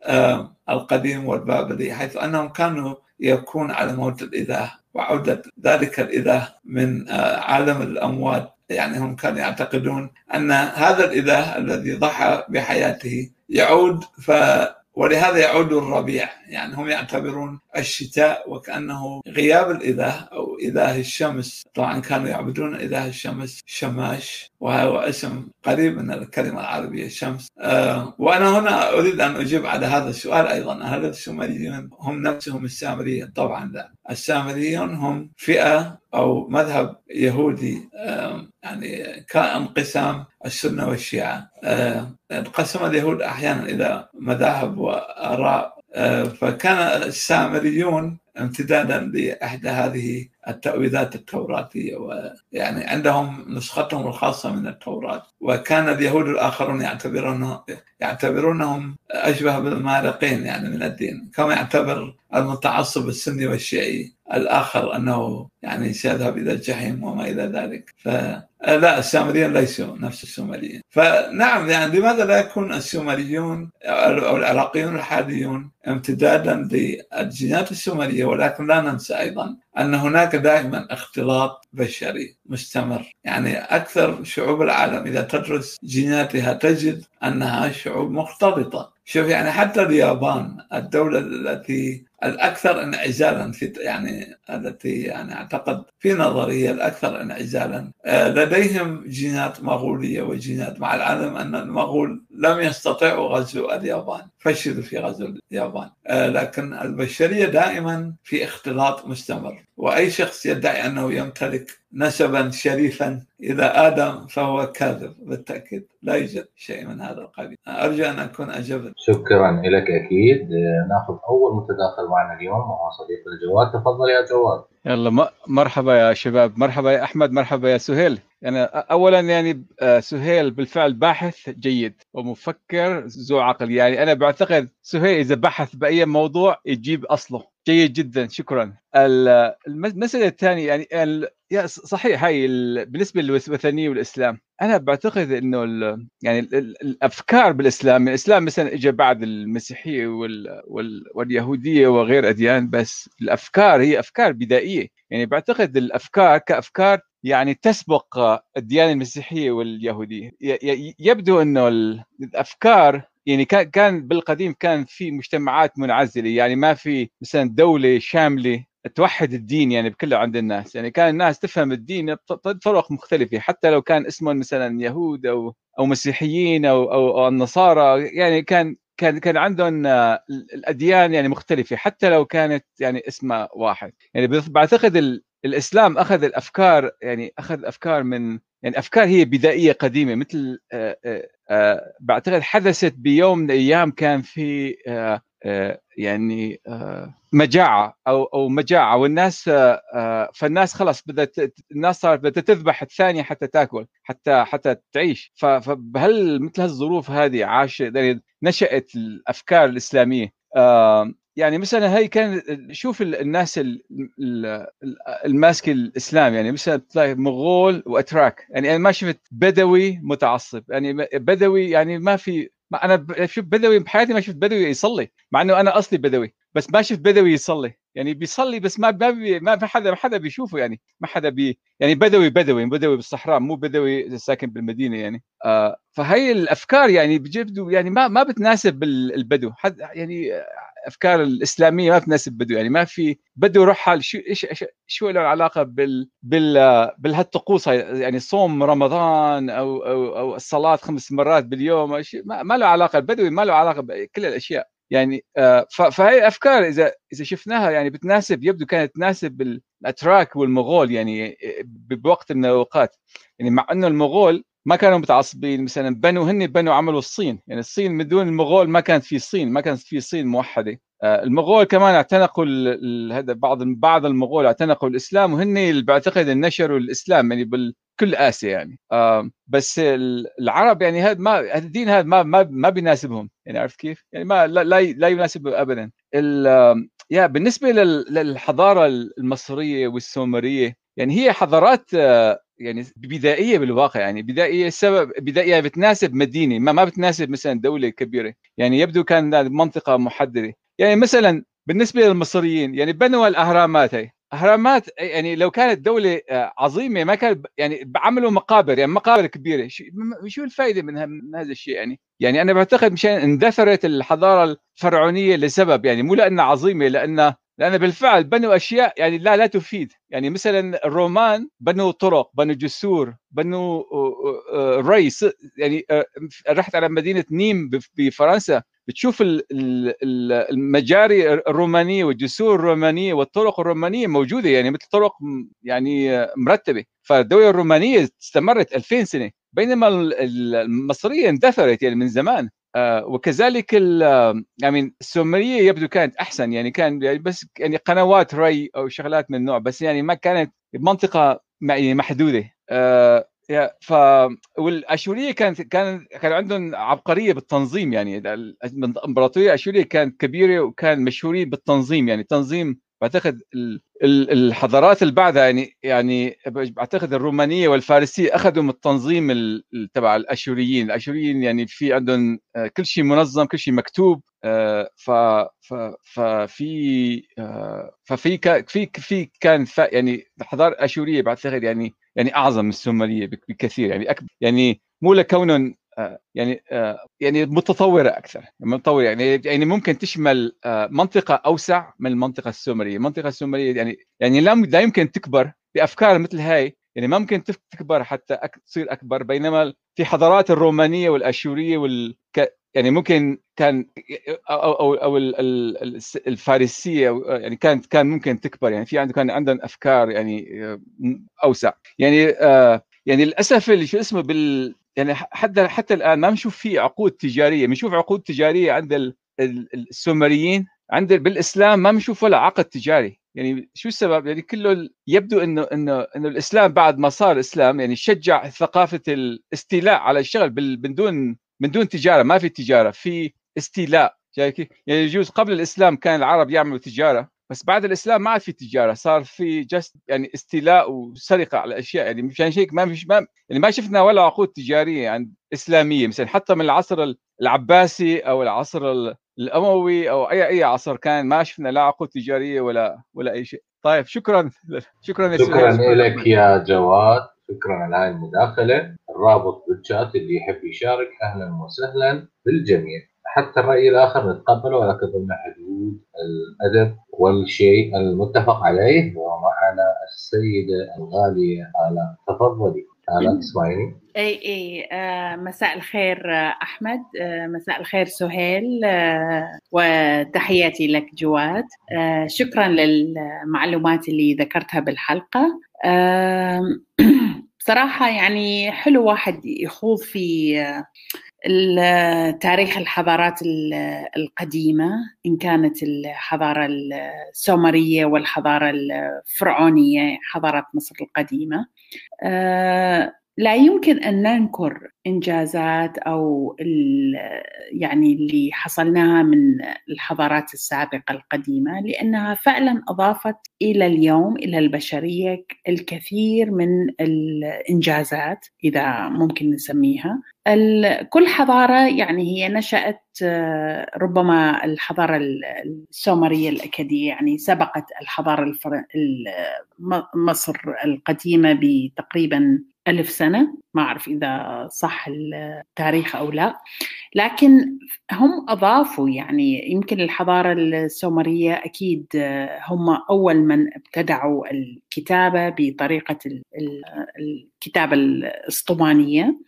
القديم والبابلي حيث أنهم كانوا يكون على موت الإله وعوده ذلك الإله من عالم الأموات. يعني هم كانوا يعتقدون أن هذا الإله الذي ضحى بحياته يعود ف ولهذا يعود الربيع. يعني هم يعتبرون الشتاء وكأنه غياب الإله أو إله الشمس. طبعا كانوا يعبدون إله الشمس شماش وهو اسم قريب من الكلمة العربية شمس. أه وأنا هنا أريد أن أجيب على هذا السؤال أيضا. هل السومريون هم نفسهم السامريين؟ طبعا لا. السامريون هم فئة أو مذهب يهودي أه يعني كانقسام السنة والشيعة. أه انقسم اليهود أحيانا إلى مذاهب وآراء فكان السامريون امتدادا لاحدى هذه التأويلات التوراتية ويعني عندهم نسختهم الخاصة من التوراة. وكان اليهود الآخرون يعتبرون يعتبرونهم أشبه بالمارقين يعني من الدين كما يعتبر المتعصب السني والشيعي. الآخر أنه يعني سيذهب إلى الجحيم وما إلى ذلك. فلا السامريين ليسوا نفس السومريين. فنعم يعني لماذا لا يكون السومريون أو العراقيون الحاليون امتدادا للجينات السومرية؟ ولكن لا ننسى أيضا أن هناك دائما اختلاط بشري مستمر. يعني أكثر شعوب العالم إذا تدرس جيناتها تجد أنها شعوب مختلطة. شوف يعني حتى اليابان الدولة التي الأكثر انعزالا في يعني التي يعني أعتقد في نظري هي الأكثر انعزالا. آه، لديهم جينات مغولية وجينات مع العلم أن المغول لم يستطيعوا غزو اليابان فشلوا في غزو اليابان. آه، لكن البشرية دائما في اختلاط مستمر. وأي شخص يدعي أنه يمتلك نسبا شريفا إلى آدم فهو كاذب. بالتأكيد لا يوجد شيء من هذا القبيل. أرجو أن أكون أجبت شكرا لك أكيد. نأخذ أول متداخل معنا اليوم وهو صديق الجواد تفضل يا جواد يلا مرحبا يا شباب. مرحبا يا أحمد مرحبا يا سهيل. يعني اولا يعني آه، سهيل بالفعل باحث جيد ومفكر ذو عقل. يعني أنا بعتقد سهيل إذا بحث بأي موضوع يجيب أصله. جيد جدا شكرا. المسألة الثانية يعني صحيح هاي بالنسبة للوثنية والإسلام أنا بعتقد إنه يعني الأفكار بالإسلام الإسلام مثلا اجى بعد المسيحية واليهودية وغير أديان بس الأفكار هي أفكار بدائية. يعني بعتقد الأفكار كأفكار يعني تسبق الديانه المسيحية واليهودية. يبدو إنه الأفكار يعني كان بالقديم كان في مجتمعات منعزلة يعني ما في مثلا دولة شاملة توحد الدين يعني بكله عند الناس. يعني كان الناس تفهم الدين بطرق مختلفة حتى لو كان اسمهم مثلا يهود أو أو مسيحيين أو أو, أو النصارى يعني كان كان كان عندهم الأديان يعني مختلفة حتى لو كانت يعني اسمها واحد. يعني بعتقد الإسلام أخذ الأفكار يعني أخذ أفكار من يعني أفكار هي بدائية قديمة مثل آآ آآ بعتقد حدثت بيوم من الأيام كان في يعني مجاعة أو أو مجاعة والناس فالناس خلاص بدأت الناس صارت بدأت تذبح الثانية حتى تأكل حتى حتى تعيش. فهل مثل هالظروف هذه عاش يعني نشأت الأفكار الإسلامية؟ يعني مثلا هي كان شوف الناس الماسك الإسلام يعني مثلا تلاقي مغول وأتراك يعني أنا ما شفت بدوي متعصب يعني بدوي يعني ما في ما أنا شوف بدوي بحياتي ما شفت بدوي يصلي مع إنه أنا أصلي بدوي بس ما شفت بدوي يصلي يعني بيصلي بس ما ما ما حدا ما حدا بيشوفه يعني ما حدا بي يعني بدوي بدوي بدوي بالصحراء مو بدوي ساكن بالمدينة يعني آه فهي الأفكار يعني بجد يعني ما ما بتناسب البدو حد يعني افكار الإسلامية ما بتناسب بدو يعني ما في بدو رحل شو إيش شو له علاقة بال بال بهالطقوس يعني صوم رمضان أو أو أو الصلاة خمس مرات باليوم ما, ما له علاقة البدوي ما له علاقة بكل الأشياء. يعني آه، فهي افكار إذا إذا شفناها يعني بتناسب يبدو كانت تناسب الأتراك والمغول يعني بوقت من الأوقات. يعني مع إنه المغول ما كانوا متعصبين مثلا بنوا هن بنوا عملوا الصين. يعني الصين من دون المغول ما كانت في الصين ما كانت في صين موحدة. آه، المغول كمان اعتنقوا هذا بعض بعض المغول اعتنقوا الإسلام وهن اللي بعتقد نشروا الإسلام يعني بكل آسيا يعني. بس العرب يعني هذا ما الدين هذا ما ما ما بيناسبهم. يعني عرفت كيف؟ يعني ما لا لا يناسبه ابدا. يا بالنسبة للحضارة المصرية والسومرية يعني هي حضارات آه، يعني بدائية بالواقع يعني بدائية سبب بدائية بتناسب مدينة ما ما بتناسب مثلا دولة كبيرة. يعني يبدو كان منطقة محددة. يعني مثلا بالنسبة للمصريين يعني بنوا الأهرامات هي. أهرامات يعني لو كانت دولة آه، عظيمة ما كان يعني عملوا مقابر يعني مقابر كبيرة. شو الفائده من هذا الشيء يعني؟ يعني أنا بعتقد مشان اندثرت الحضارة الفرعونية لسبب يعني مو لأنها عظيمة لأنها لأن بالفعل بنوا أشياء يعني لا لا تفيد. يعني مثلا الرومان بنوا طرق بنوا جسور بنوا ري يعني رحت على مدينة نيم بفرنسا بتشوف المجاري الرومانية والجسور الرومانية والطرق الرومانية موجودة. يعني مثل طرق يعني مرتبة. فالدولة الرومانية استمرت 2000 سنة. بينما المصرية اندثرت يعني من زمان. وكذلك يعني السومرية يبدو كانت أحسن يعني كان يعني بس يعني قنوات ري أو شغلات من النوع بس يعني ما كانت منطقة يعني محدودة. آه، ف والأشورية كانت كان كان عندهم عبقرية بالتنظيم يعني الإمبراطورية الأشورية كانت كبيرة وكان مشهورين بالتنظيم يعني تنظيم بعتقد الحضارات اللي بعدها يعني يعني بعتقد الرومانية والفارسية أخذوا من التنظيم تبع الأشوريين، الأشوريين يعني في عندهم آه، كل شيء منظم، كل شيء مكتوب آه، ف ففي آه، ففي في في كان يعني الحضارة الأشورية بعتقد يعني يعني أعظم من السومرية بكثير. يعني أكبر يعني مو لكونهم يعني آه، يعني متطورة أكثر متطورة يعني يعني ممكن تشمل آه، منطقة أوسع من المنطقة السومرية، المنطقة السومرية يعني يعني لا يمكن تكبر بأفكار مثل هاي يعني ما ممكن تكبر حتى تصير أكبر بينما في حضارات الرومانية والأشورية وال يعني ممكن كان أو أو أو الفارسية يعني كانت كان ممكن تكبر يعني في عندهم كان عندهم أفكار يعني أوسع. يعني يعني للأسف اللي شو اسمه بال يعني حتى حتى الآن ما بنشوف في عقود تجارية. بنشوف عقود تجارية عند السومريين عند بالإسلام ما بنشوف ولا عقد تجاري. يعني شو السبب؟ يعني كله يبدو إنه إنه إنه الإسلام بعد ما صار إسلام يعني شجع ثقافة الاستيلاء على الشغل من دون من دون تجارة. ما في تجارة في استيلاء؟ يعني يجوز قبل الإسلام كان العرب يعملوا تجارة. بس بعد الإسلام ما عاد في تجارة صار في جست يعني استيلاء وسرقة على أشياء. يعني مشان هيك ما فيش ما يعني ما شفنا ولا عقود تجارية عند إسلامية. مثلا حتى من العصر العباسي أو العصر الأموي أو اي أي عصر كان ما شفنا لا عقود تجارية ولا ولا أي شيء. طيب شكرا. *laughs* شكرا شكرا لك يا جواد. شكرا على هاي المداخلة. الرابط بالشات اللي يحب يشارك أهلا وسهلا بالجميع. حتى الرأي الآخر نتقبله ولكن ضمن حدود الأدب والشيء المتفق عليه ومعنا السيدة الغالية الاء تفضلي. الاء اسمعيني أي أي آه مساء الخير آه أحمد. آه مساء الخير سهيل. آه وتحياتي لك جواد. شكرا للمعلومات اللي ذكرتها بالحلقة. *clears throat* بصراحة يعني حلو واحد يخوض في تاريخ الحضارات القديمة إن كانت الحضارة السومرية والحضارة الفرعونية حضارة مصر القديمة. لا يمكن أن ننكر إنجازات أو يعني اللي حصلناها من الحضارات السابقة القديمة لأنها فعلا أضافت إلى اليوم إلى البشرية الكثير من الإنجازات إذا ممكن نسميها. كل حضارة يعني هي نشأت ربما الحضارة السومرية الأكادية يعني سبقت الحضارة الفر... مصر القديمة بتقريبا ألف سنة. ما أعرف إذا صح التاريخ أو لا. لكن هم أضافوا يعني يمكن الحضارة السومرية أكيد هم أول من ابتدعوا الكتابة بطريقة الكتابة الاسطوانية.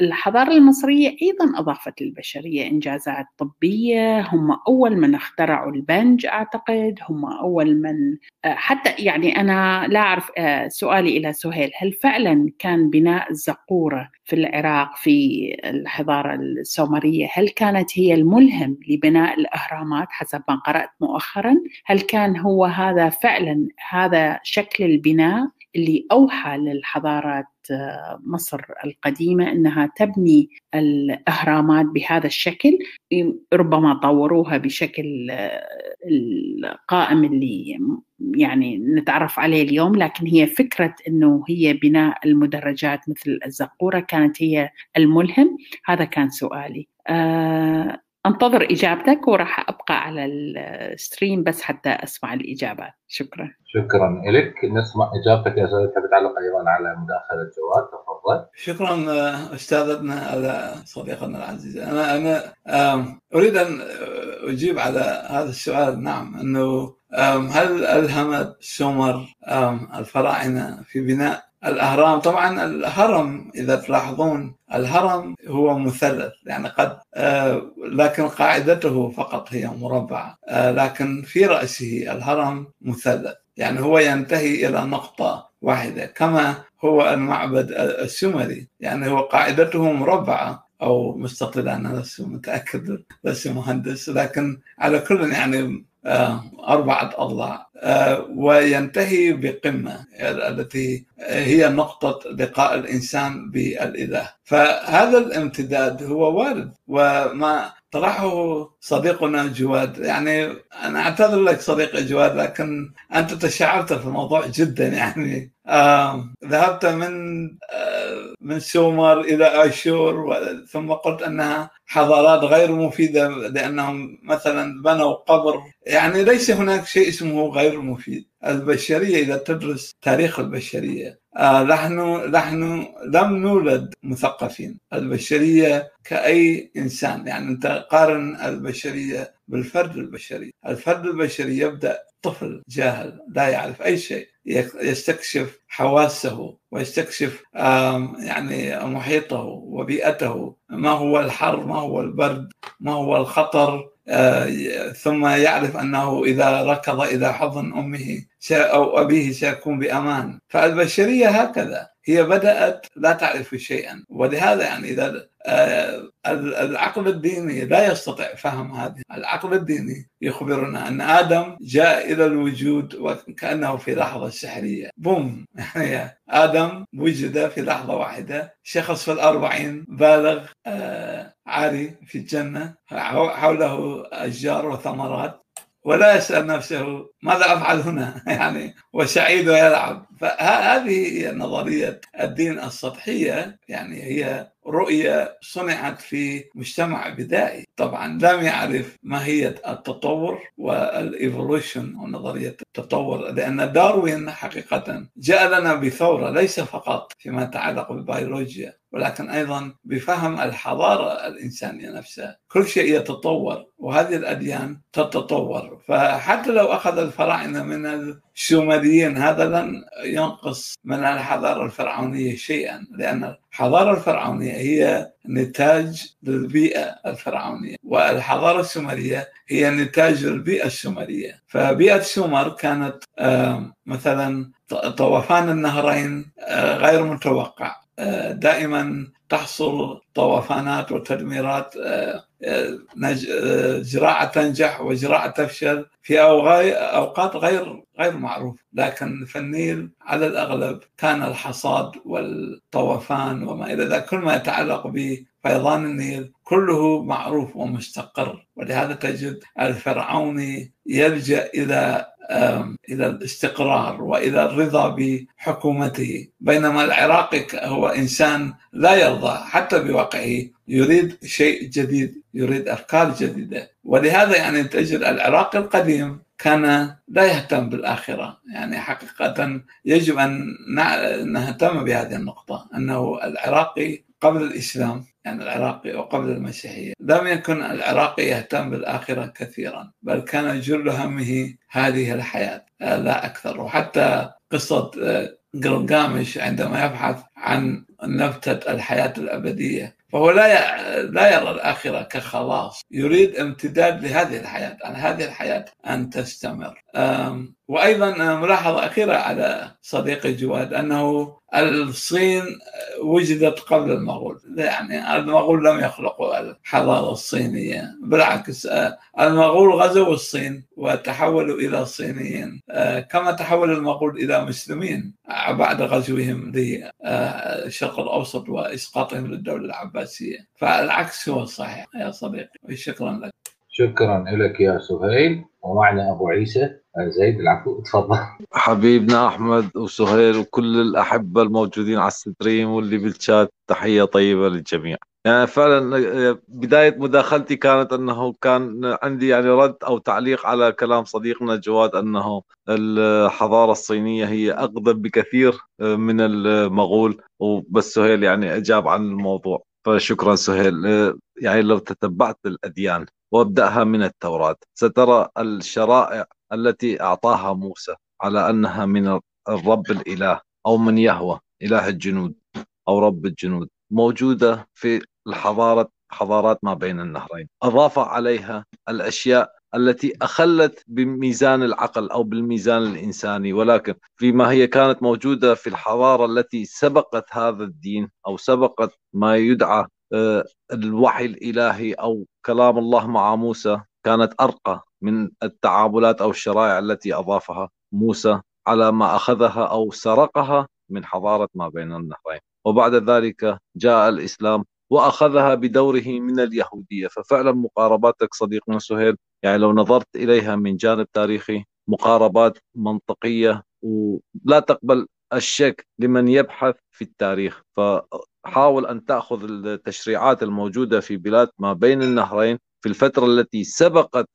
الحضارة المصرية أيضا أضافت للبشرية إنجازات طبية. هم أول من اخترعوا البنج أعتقد. هم أول من حتى يعني أنا لا أعرف سؤالي إلى سهيل. هل فعلا كان بناء الزقورة في العراق في الحضارة السومرية؟ هل كانت هي الملهم لبناء الأهرامات حسب ما قرأت مؤخرا؟ هل كان هو هذا فعلا هذا شكل البناء اللي أوحى للحضارات مصر القديمة أنها تبني الأهرامات بهذا الشكل. ربما طوروها بشكل القائم اللي يعني نتعرف عليه اليوم لكن هي فكرة أنه هي بناء المدرجات مثل الزقورة كانت هي الملهم. هذا كان سؤالي. أنتظر إجابتك وراح أبقى على الستريم بس حتى أسمع الاجابات شكرا. شكرا لك نسمع إجابتك يا أستاذ تحب تعلق أيضا على مداخلة جواد تفضل. شكرا أستاذتنا على صديقنا العزيز أنا أنا أريد أن أجيب على هذا السؤال. نعم أنه هل ألهمت سومر الفراعنة في بناء الأهرام. طبعا الهرم إذا تلاحظون الهرم هو مثلث يعني قد آه لكن قاعدته فقط هي مربعة. آه لكن في رأسه الهرم مثلث يعني هو ينتهي إلى نقطة واحدة كما هو المعبد السومري يعني هو قاعدته مربعة. أو مستطيله أنا لست متأكد لست مهندس. لكن على كل يعني أربعة أضلاع. وينتهي بقمة التي هي نقطة لقاء الإنسان بالإله. فهذا الامتداد هو وارد. وما طرحه صديقنا جواد. يعني أنا أعتذر لك صديقي جواد لكن أنت تشعرت في الموضوع جدا. يعني آه ذهبت من آه من سومر إلى آشور ثم قلت أنها حضارات غير مفيدة لأنهم مثلا بنوا قبر. يعني ليس هناك شيء اسمه غير مفيد. البشرية إذا تدرس تاريخ البشرية آه نحن نحن لم نولد مثقفين. البشرية كأي إنسان. يعني أنت قارن البشرية بالفرد البشري. الفرد البشري يبدأ طفل جاهل لا يعرف أي شيء. يستكشف حواسه ويستكشف يعني محيطه وبيئته. ما هو الحر؟ ما هو البرد؟ ما هو الخطر؟ ثم يعرف أنه إذا ركض إلى حضن أمه أو أبيه سيكون بأمان. فالبشرية هكذا. هي بدأت لا تعرف شيئا. ولهذا يعني إذا العقل الديني لا يستطيع فهم هذه. العقل الديني يخبرنا أن آدم جاء إلى الوجود وكأنه في لحظة سحرية. بوم. يعني آدم وجد في لحظة واحدة شخص في الأربعين بالغ عاري في الجنة حوله أشجار وثمرات ولا يسأل نفسه ماذا أفعل هنا؟ *laughs* يعني وسعيد ويلعب. فهذه هي نظرية الدين السطحية يعني هي رؤية صنعت في مجتمع بدائي. طبعا لم يعرف ماهية التطور والإيفولوشن ونظرية التطور لأن داروين حقيقة جاء لنا بثورة ليس فقط فيما يتعلق بالبيولوجيا ولكن أيضا بفهم الحضارة الإنسانية نفسها. كل شيء يتطور وهذه الأديان تتطور. فحتى لو أخذ الفراعنة من الشومريين هذا لن ينقص من الحضارة الفرعونية شيئا لأن الحضارة الفرعونية هي نتاج للبيئة الفرعونية والحضارة السومرية هي نتاج للبيئة السومرية فبيئة سومر كانت مثلا طوفان النهرين غير متوقع. دائما تحصل طوفانات وتدميرات زراعة تنجح وزراعة تفشل في أوقات غير غير معروف. لكن في النيل على الأغلب كان الحصاد والطوفان وما إلى ذلك. كل ما يتعلق بفيضان النيل كله معروف ومستقر. ولهذا تجد الفرعوني يلجأ إلى إلى الاستقرار وإلى الرضا بحكومته. بينما العراقي هو إنسان لا يرضى حتى بواقعه يريد شيء جديد يريد أفكار جديدة. ولهذا يعني تجد العراق القديم كان لا يهتم بالآخرة. يعني حقيقة يجب أن نهتم بهذه النقطة أنه العراقي قبل الإسلام يعني العراقي وقبل المسيحية. لم يكن العراقي يهتم بالآخرة كثيرا بل كان جل همه هذه الحياة. لا أكثر. وحتى قصة جلجامش عندما يبحث عن نبتة الحياة الأبدية فهو لا لا يرى الآخرة كخلاص. يريد امتداد لهذه الحياة أن هذه الحياة أن تستمر. وأيضا ملاحظة أخيرة على صديقي جواد أنه الصين وجدت قبل المغول. يعني المغول لم يخلقوا الحضارة الصينية بالعكس المغول غزوا الصين وتحولوا إلى صينيين كما تحول المغول إلى مسلمين بعد غزوهم للشرق الأوسط وإسقاطهم للدولة العباسية. فالعكس هو الصحيح يا صديقي. شكرا لك. شكرا لك يا سهيل. ومعنا أبو عيسى. زيد العفو تفضل حبيبنا أحمد وسهيل وكل الأحبة الموجودين على الستريم واللي بالشات تحية طيبة للجميع. يعني فعلا بداية مداخلتي كانت أنه كان عندي يعني رد أو تعليق على كلام صديقنا جواد أنه الحضارة الصينية هي اقدم بكثير من المغول. وبس سهيل يعني أجاب عن الموضوع. فشكرا سهيل. يعني لو تتبعت الأديان. وابدأها من التوراة. سترى الشرائع التي أعطاها موسى على أنها من الرب الإله أو من يهوى إله الجنود أو رب الجنود. موجودة في الحضارة حضارات ما بين النهرين. أضاف عليها الأشياء التي أخلت بميزان العقل أو بالميزان الإنساني. ولكن فيما هي كانت موجودة في الحضارة التي سبقت هذا الدين أو سبقت ما يدعى الوحي الإلهي أو كلام الله مع موسى كانت أرقى من التعاملات أو الشرائع التي أضافها موسى على ما أخذها أو سرقها من حضارة ما بين النهرين. وبعد ذلك جاء الإسلام وأخذها بدوره من اليهودية. ففعلا مقارباتك صديقنا سهيل يعني لو نظرت إليها من جانب تاريخي مقاربات منطقية ولا تقبل الشك لمن يبحث في التاريخ. فحاول أن تأخذ التشريعات الموجودة في بلاد ما بين النهرين في الفترة التي سبقت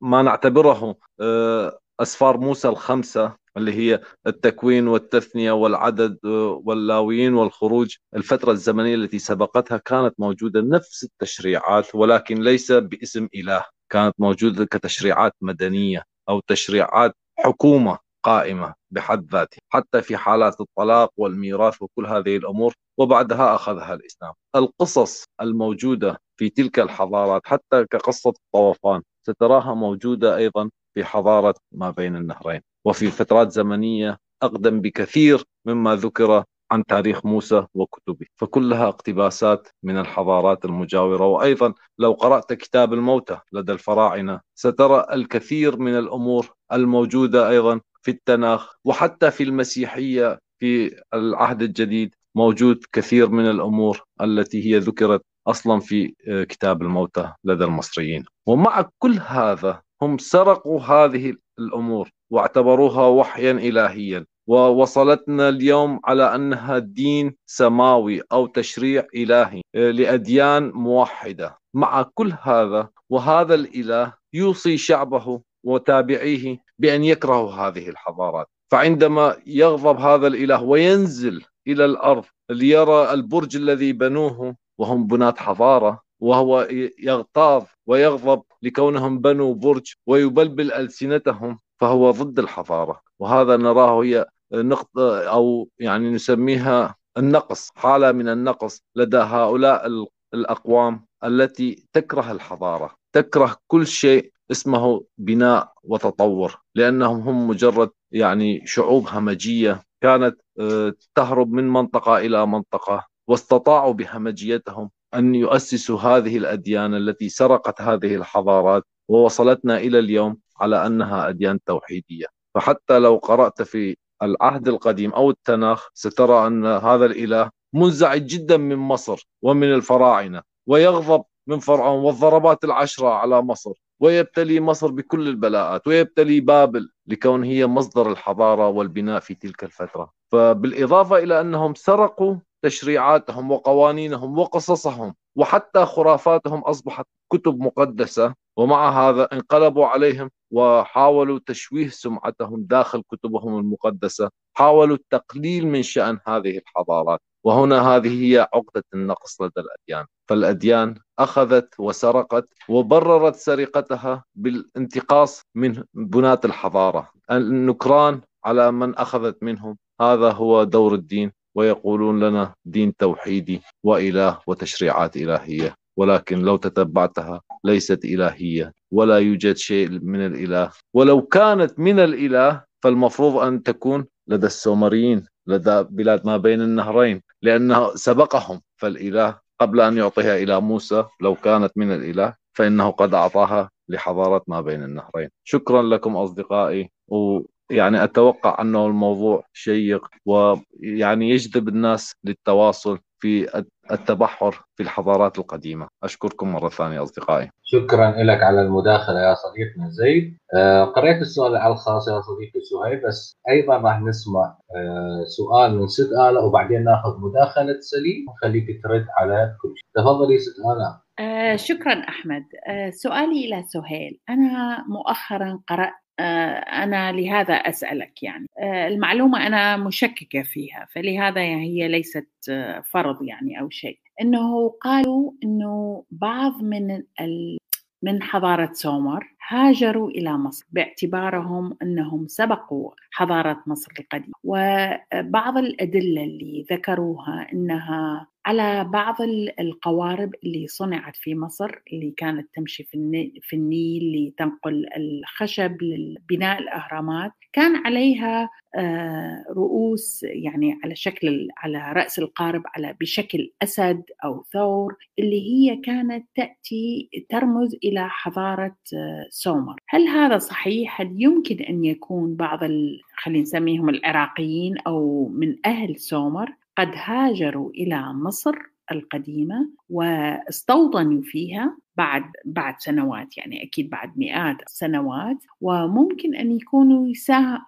ما نعتبره آه، أسفار موسى الخمسة اللي هي التكوين والتثنية والعدد آه، واللاويين والخروج. الفترة الزمنية التي سبقتها كانت موجودة نفس التشريعات ولكن ليس باسم إله. كانت موجودة كتشريعات مدنية أو تشريعات حكومة قائمة. بحد ذاته حتى في حالات الطلاق والميراث وكل هذه الأمور وبعدها أخذها الإسلام. القصص الموجودة في تلك الحضارات حتى كقصة الطوفان ستراها موجودة أيضا في حضارة ما بين النهرين. وفي فترات زمنية أقدم بكثير مما ذكر عن تاريخ موسى وكتبه. فكلها اقتباسات من الحضارات المجاورة. وأيضا لو قرأت كتاب الموتى لدى الفراعنة سترى الكثير من الأمور الموجودة أيضا في التناخ وحتى في المسيحية في العهد الجديد موجود كثير من الأمور التي هي ذكرت أصلا في آه، كتاب الموتى لدى المصريين. ومع كل هذا هم سرقوا هذه الأمور واعتبروها وحيا الهيا. ووصلتنا اليوم على أنها دين سماوي أو تشريع إلهي آه، لأديان موحدة. مع كل هذا وهذا الإله يوصي شعبه وتابعيه بأن يكرهوا هذه الحضارات. فعندما يغضب هذا الإله وينزل إلى الأرض ليرى البرج الذي بنوه وهم بنات حضارة وهو يغتاظ ويغضب لكونهم بنوا برج ويبلبل ألسنتهم فهو ضد الحضارة. وهذا نراه هي نقطة أو يعني نسميها النقص حالة من النقص لدى هؤلاء الأقوام التي تكره الحضارة تكره كل شيء اسمه بناء وتطور لأنهم هم مجرد يعني شعوب همجية كانت آه، تهرب من منطقة إلى منطقة واستطاعوا بهمجيتهم أن يؤسسوا هذه الأديان التي سرقت هذه الحضارات ووصلتنا إلى اليوم على أنها أديان توحيدية. فحتى لو قرأت في العهد القديم أو التناخ سترى أن هذا الإله منزعج جدا من مصر ومن الفراعنة ويغضب من فرعون والضربات العشرة على مصر. ويبتلي مصر بكل البلاءات ويبتلي بابل لكون هي مصدر الحضارة والبناء في تلك الفترة. فبالإضافة إلى أنهم سرقوا تشريعاتهم وقوانينهم وقصصهم وحتى خرافاتهم أصبحت كتب مقدسة ومع هذا انقلبوا عليهم وحاولوا تشويه سمعتهم داخل كتبهم المقدسة حاولوا التقليل من شأن هذه الحضارات. وهنا هذه هي عقدة النقص لدى الأديان. فالأديان أخذت وسرقت وبررت سرقتها بالانتقاص من بناة الحضارة. النكران على من أخذت منهم هذا هو دور الدين ويقولون لنا دين توحيدي وإله وتشريعات إلهية. ولكن لو تتبعتها ليست إلهية ولا يوجد شيء من الإله. ولو كانت من الإله فالمفروض أن تكون لدى السومريين لدى بلاد ما بين النهرين. لأنه سبقهم فالإله قبل أن يعطيها إلى موسى لو كانت من الإله فإنه قد أعطاها لحضارة ما بين النهرين. شكرا لكم أصدقائي ويعني أتوقع أنه الموضوع شيق ويعني يجذب الناس للتواصل. في التبحر في الحضارات القديمة. أشكركم مرة ثانية أصدقائي. شكرا لك على المداخلة يا صديقنا زيد. آه، قرأت السؤال على الخاص يا صديقي سهيل بس أيضا راح نسمع آه، سؤال من ست آلاء وبعدين ناخذ مداخلة سليم. ونخليك ترد على كل شيء. تفضلي ست آلاء. آه شكرا أحمد. آه سؤالي إلى سهيل. أنا مؤخرا قرأت أنا لهذا أسألك يعني. آه، المعلومة أنا مشككة فيها فلهذا هي ليست آه، فرض يعني أو شيء. إنه قالوا إنه بعض من من حضارة سومر هاجروا إلى مصر باعتبارهم أنهم سبقوا حضارة مصر القديمة. وبعض الأدلة اللي ذكروها أنها على بعض القوارب اللي صنعت في مصر اللي كانت تمشي في النيل لتنقل الخشب لبناء الأهرامات. كان عليها آه، رؤوس يعني على شكل على رأس القارب على بشكل أسد أو ثور اللي هي كانت تأتي ترمز إلى حضارة آه، سومر. هل هذا صحيح؟ هل يمكن أن يكون بعض خلينا نسميهم العراقيين أو من أهل سومر؟ قد هاجروا إلى مصر القديمة واستوطنوا فيها بعد بعد سنوات يعني أكيد بعد مئات السنوات وممكن أن يكونوا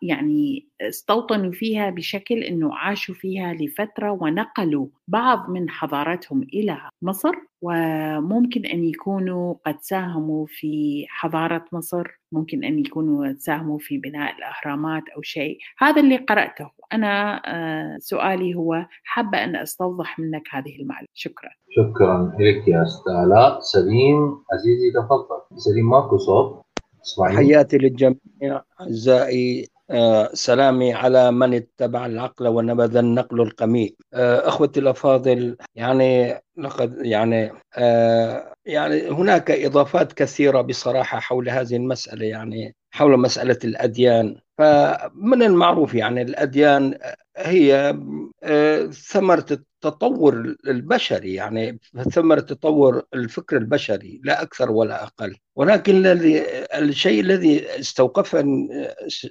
يعني استوطنوا فيها بشكل إنه عاشوا فيها لفترة ونقلوا بعض من حضارتهم إلى مصر. وممكن أن يكونوا قد ساهموا في حضارة مصر. ممكن أن يكونوا ساهموا في بناء الأهرامات أو شيء. هذا اللي قرأته. أنا آه، سؤالي هو حابة أن أستوضح منك هذه المعلومة. شكرا. شكرا لك يا أستاذ آلاء سليم عزيزي تفضل. سليم ماكو صوت؟ تحياتي للجميع أعزائي. آه سلامي على من اتبع العقل ونبذ النقل القميء آه أخوتي الأفاضل يعني لقد يعني آه يعني هناك إضافات كثيرة بصراحة حول هذه المسألة يعني حول مسألة الأديان. فمن المعروف يعني الأديان هي آه، ثمرة التطور البشري يعني ثمرة تطور الفكر البشري لا أكثر ولا أقل. ولكن الشيء الذي استوقفني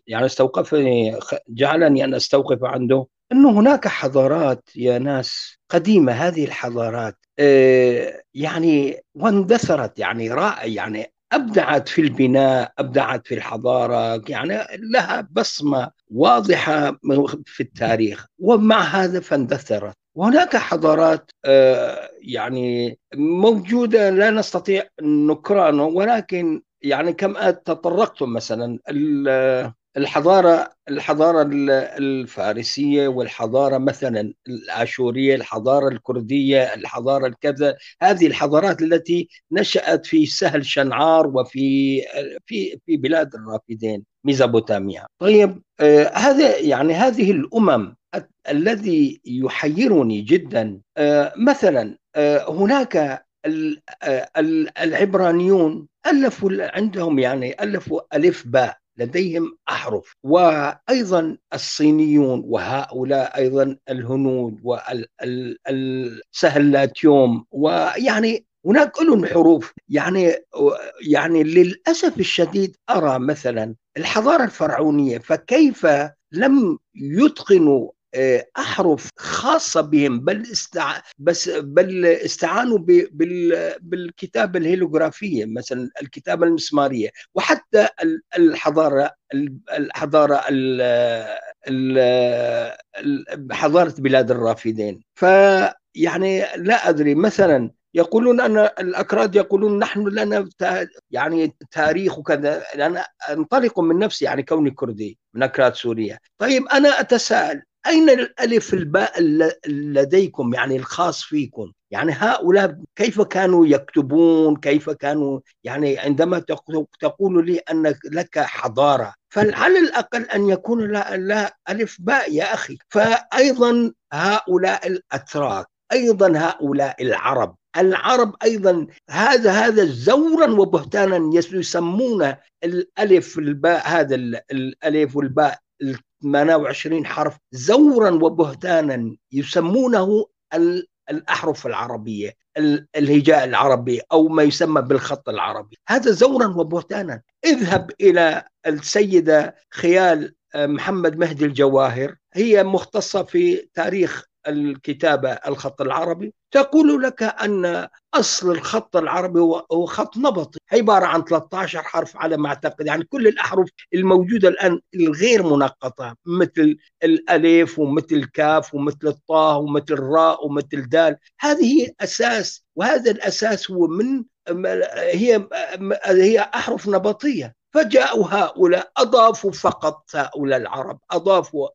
يعني استوقفني جعلني أن أستوقف عنده أنه هناك حضارات يا ناس قديمة هذه الحضارات آه، يعني واندثرت يعني رائع يعني أبدعت في البناء أبدعت في الحضارة يعني لها بصمة واضحة في التاريخ. ومع هذا فاندثرت. وهناك حضارات آه، يعني موجودة لا نستطيع نكرانه ولكن يعني كما تطرقتم مثلا الحضارة الحضارة الفارسية والحضارة مثلا الآشورية الحضارة الكردية الحضارة الكذا هذه الحضارات التي نشأت في سهل شنعار وفي في في بلاد الرافدين ميزوبوتاميا طيب آه هذا يعني هذه الأمم الذي يحيرني جدا آه مثلا آه هناك آه، العبرانيون ألفوا عندهم يعني ألفوا ألف باء. لديهم أحرف. وأيضا الصينيون وهؤلاء أيضا الهنود والسهلاتيوم ويعني هناك لهم حروف. يعني يعني للأسف الشديد أرى مثلا الحضارة الفرعونية فكيف لم يتقنوا أحرف خاصة بهم بل استع... بس بل استعانوا ب... بال... بالكتابة الهيلوغرافية مثلا الكتابة المسمارية وحتى الحضارة الحضارة ال... ال... حضارة بلاد الرافدين. فيعني لا أدري مثلا يقولون أن الأكراد يقولون نحن لنا يعني تاريخ وكذا أنا أنطلق من نفسي يعني كوني كردي من أكراد سوريا طيب أنا أتساءل أين الألف الباء لديكم يعني الخاص فيكم؟ يعني هؤلاء كيف كانوا يكتبون؟ كيف كانوا يعني عندما تقول لي أن لك حضارة فعلى الأقل أن يكون لا, لا ألف باء يا أخي؟ فأيضا هؤلاء الأتراك أيضا هؤلاء العرب العرب أيضا هذا هذا زورا وبهتانا يسمون الألف الباء هذا الألف والباء 28 حرف زورا وبهتانا يسمونه الأحرف العربية الهجاء العربي أو ما يسمى بالخط العربي. هذا زورا وبهتانا. اذهب إلى السيدة خيال آه، محمد مهدي الجواهر. هي مختصة في تاريخ الكتابة الخط العربي. تقول لك أن أصل الخط العربي هو خط نبطي. عبارة عن 13 حرف على ما أعتقد. يعني كل الأحرف الموجودة الآن الغير منقطة مثل الألف ومثل الكاف ومثل الطاء ومثل الراء ومثل دال. هذه أساس وهذا الأساس هو من هي هي أحرف نبطية. فجاءوا هؤلاء أضافوا فقط هؤلاء العرب أضافوا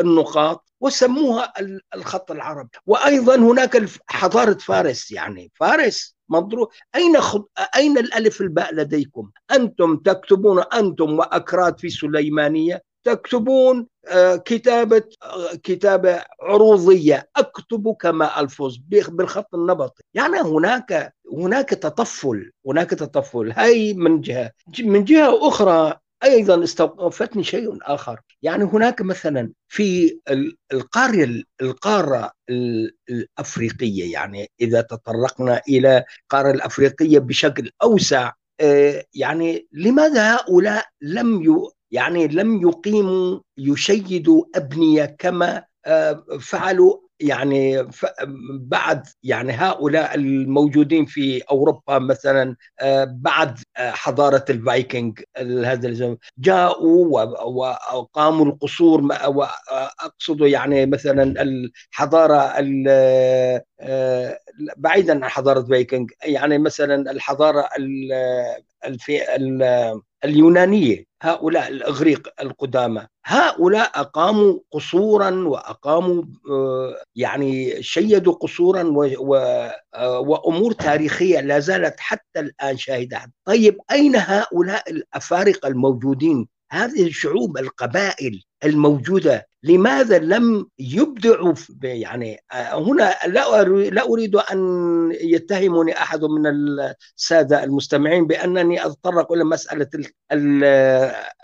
النقاط. وسموها الخط العربي وأيضا هناك حضارة فارس يعني فارس مضروب. أين خد... أين الألف الباء لديكم؟ أنتم تكتبون أنتم وأكراد في سليمانية تكتبون آه، كتابة آه، كتابة عروضية. أكتب كما ألفظ بالخط النبطي. يعني هناك هناك تطفل هناك تطفل. هاي من جهة. من جهة أخرى أيضا استوقفتني شيء آخر. يعني هناك مثلا في القارة القاره الأفريقية يعني إذا تطرقنا إلى القارة الأفريقية بشكل أوسع آه، يعني لماذا هؤلاء لم يعني لم يقيموا يشيدوا أبنية كما آه، فعلوا يعني بعد يعني هؤلاء الموجودين في أوروبا مثلا آه، بعد آه، حضارة الفايكنج هذا جاءوا وقاموا القصور واقصد يعني مثلا الحضارة آه، بعيدا عن حضارة فايكنج يعني مثلا الحضارة اليونانية. هؤلاء الأغريق القدامى هؤلاء أقاموا قصورا وأقاموا آه، يعني شيدوا قصورا آه، وأمور تاريخية لا زالت حتى الآن شاهده طيب أين هؤلاء الأفارقة الموجودين؟ هذه الشعوب القبائل الموجودة لماذا لم يبدعوا يعني آه، هنا لا لا أريد أن يتهمني أحد من السادة المستمعين بأنني أتطرق إلى مسألة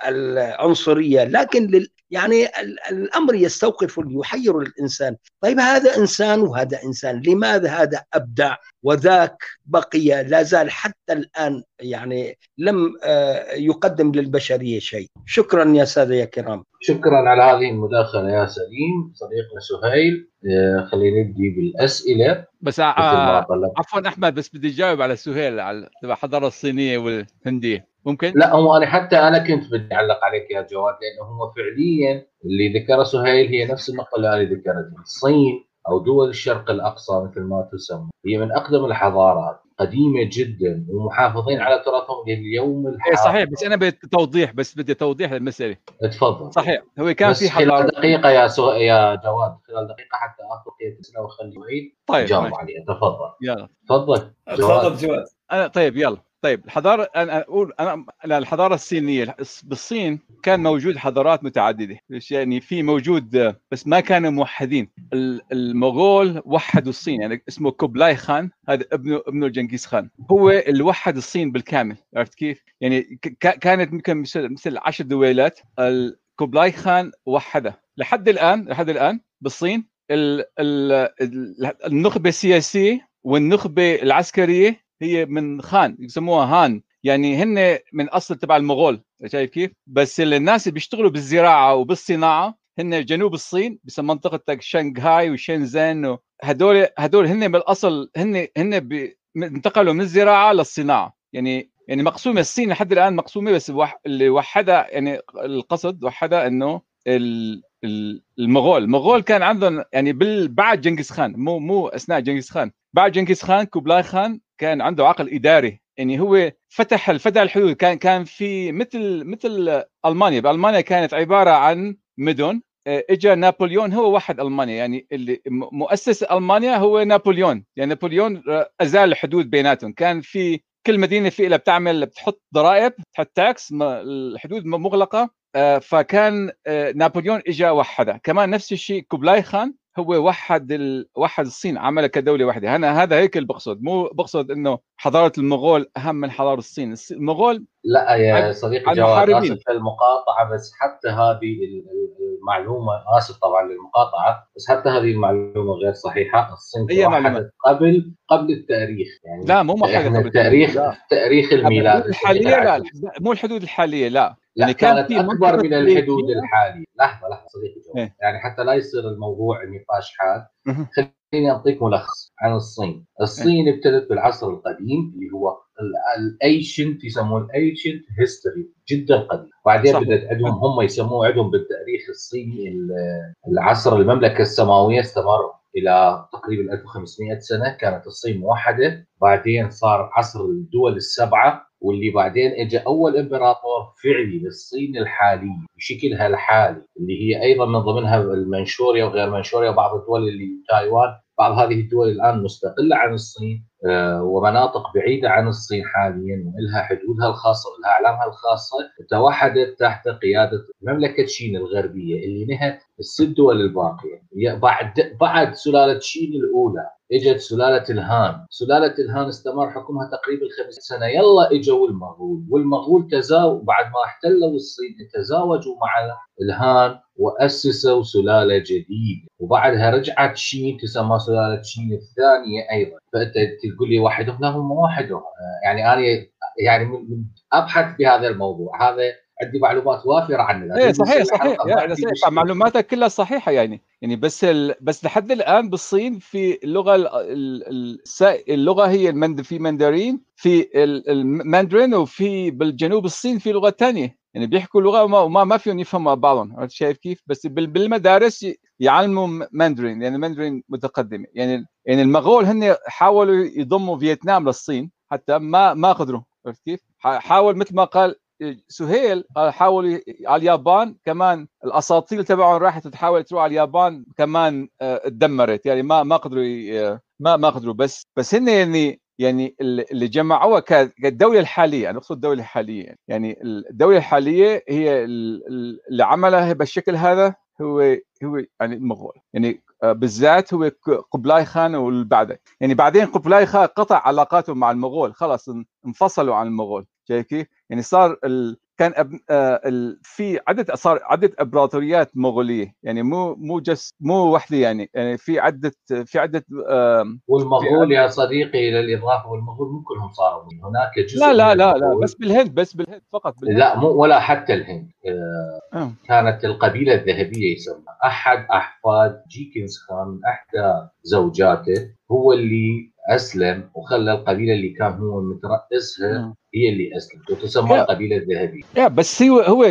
العنصرية لكن يعني الأمر يستوقف يحير الإنسان. طيب هذا إنسان وهذا إنسان لماذا هذا أبدع وذاك بقي لا زال حتى الآن يعني لم آه، يقدم للبشرية شيء؟ شكرا يا ساده يا كرام. شكرا على هذه المداخلة يا سليم. صديقنا سهيل آه، خلينا نبدي بالأسئلة. بس عفوا أحمد بس بدي أجاوب على سهيل على الحضاره الصينية والهندية. ممكن؟ لا هو أنا حتى أنا كنت بدي أعلق عليك يا جواد لأنه هو فعليا اللي ذكره سهيل هي نفس النقطة اللي أنا ذكرتها. الصين أو دول الشرق الأقصى مثل ما تسمى هي من أقدم الحضارات قديمة جدا ومحافظين على تراثهم لليوم الحالي إيه، صحيح بس أنا بدي توضيح بس بدي توضيح للمساله تفضل. صحيح هو كان في حضارة. خلال دقيقة يا سو... يا جواد خلال دقيقة حتى أخذ الاسئله وأخلي وعيد. طيب جاوب عليها. تفضل. يلا. تفضل. تفضل جواد. أنا طيب يلا. طيب الحضارة أنا أقول أنا الحضارة الصينية بالصين كان موجود حضارات متعددة يعني؟ في موجود بس ما كانوا موحدين. ال- المغول وحدوا الصين يعني اسمه كوبلاي خان هذا ابنه ابنه جنكيز خان. هو اللي وحد الصين بالكامل عرفت كيف؟ يعني كانت يمكن مثل عشر دويلات. كوبلاي خان وحدها لحد الآن لحد الآن بالصين ال- ال- ال- النخبة السياسية والنخبة العسكرية هي من خان يسموها هان. يعني هن من أصل تبع المغول شايف كيف؟ بس الناس اللي بيشتغلوا بالزراعة وبالصناعة هن جنوب الصين بسم منطقة شنغهاي وشنزن هدول هدول هن من الأصل هن هن انتقلوا من الزراعة للصناعة. يعني يعني مقسومة الصين لحد الآن مقسومة بس اللي وحدها يعني القصد وحدها إنه ال- ال- المغول. المغول كان عندهم يعني بعد جنكيز خان مو مو أثناء جنكيز خان. بعد جنكيز خان كوبلاي خان كان عنده عقل إداري يعني هو فتح فتح الحدود. كان كان في مثل مثل ألمانيا. بألمانيا كانت عبارة عن مدن. آه، اجى نابليون هو وحد المانيا يعني اللي مؤسس ألمانيا هو نابليون. يعني نابليون آه، أزال الحدود بيناتهم. كان في كل مدينة في لها بتعمل بتحط ضرائب بتحط tax الحدود مغلقة. آه، فكان نابليون اجى وحدها كمان نفس الشيء كوبلاي خان هو وحد ال... وحد الصين عملها كدولة واحدة أنا هذا هيك اللي بقصد مو بقصد إنه حضارة المغول أهم من حضارة الصين الص- المغول لا يا صديقي جواد. اسف المقاطعه بس حتى هذه ال- ال- المعلومة اسف طبعا للمقاطعة بس حتى هذه المعلومة غير صحيحة الصين معلومة؟ توحدت قبل قبل التاريخ يعني لا مو موحده إحنا قبل التاريخ لا. تاريخ الميلاد الحاليه لا. مو الحدود الحالية لا لا يعني كان كانت أكبر من الحدود. الحالية. لحظة لحظة صديقي إيه. يعني حتى لا يصير الموضوع نقاش حاد. خليني أعطيك ملخص عن الصين، الصين ابتدت بالعصر القديم اللي هو ال ancient يسموه ال ancient history جدا قديم، بعدين. بدأت عندهم هم يسموه عندهم بالتاريخ الصيني ال- العصر. المملكة السماوية استمر إلى تقريبا 1500 سنة. كانت الصين موحدة، بعدين صار عصر الدول السبعة. واللي بعدين اجى أول إمبراطور فعلي للصين الحاليه بشكلها الحالي اللي هي أيضا من ضمنها المنشوريا وغير منشوريا وبعض الدول اللي تايوان بعض هذه الدول الآن مستقلة عن الصين آه، ومناطق بعيدة عن الصين حاليا ولها حدودها الخاصة ولها أعلامها الخاصة توحدت تحت قيادة مملكة شين الغربية اللي نهت الست دول الباقية. بعد بعد سلالة شين الأولى إجت سلالة الهان، سلالة الهان استمر حكمها تقريبا خمس سنة، يلا إجوا المغول، والمغول تزاوجوا بعد ما احتلوا الصين تزاوجوا مع الهان وأسسوا سلالة جديدة، وبعدها رجعت شين تسمى سلالة شين الثانية أيضا، فأنت تقول لي وحدهم لا هم آه، يعني أنا يعني من أبحث في هذا الموضوع، هذا عندي معلوبات وافرة عنه إيه صحيح صحيح. ما عندي صحيح. معلوماتك كلها صحيحة يعني. يعني بس ال... بس لحد الآن بالصين في اللغة ال... اللغة هي المند... في مندرين في ال- الماندرين وفي بالجنوب الصين في لغة ثانية يعني بيحكوا لغة وما وما ما فيهم يفهموا بعضهم. عرفت شايف كيف؟ بس بال... بالمدارس يعلموا ماندرين يعني ماندرين متقدمة. يعني يعني المغول هن حاولوا يضموا فيتنام للصين حتى ما ما قدروا عرفت كيف؟ حاول مثل ما قال سهيل حاول على اليابان كمان الاساطيل تبعهم راحت تحاول تروح على اليابان كمان آه، اتدمرت. يعني ما ما قدروا ي- ما ما قدروا. بس بس هن يعني يعني اللي جمعوها كالدوله الحالية أنا اقصد الدولة الحالية. يعني الدولة الحالية هي ال- ال- اللي عملها بالشكل هذا هو هو يعني المغول. يعني آه، بالذات هو قبلاي خان واللي بعده يعني بعدين قبلاي خان قطع علاقاته مع المغول. خلاص ان- انفصلوا عن المغول. شايف كيف؟ يعني صار ال... كان أب... آه ال... في عدة صار عدة امبراطوريات مغولية يعني مو مو just مو وحدة يعني يعني في عدة في عدة آه والمغول يا صديقي للاضافه والمغول مو كلهم صاروا من هناك جزء لا لا لا لا بس بالهند بس بالهند فقط بالهند لا مو ولا حتى الهند آه، آه. كانت القبيلة الذهبية يسمى أحد أحفاد جيكنز خان إحدى زوجاته هو اللي أسلم وخلى القبيلة اللي كان هو مترأسها آه. هي اللي أسلمت وتسمى. القبيلة الذهبية يا بس هو هو.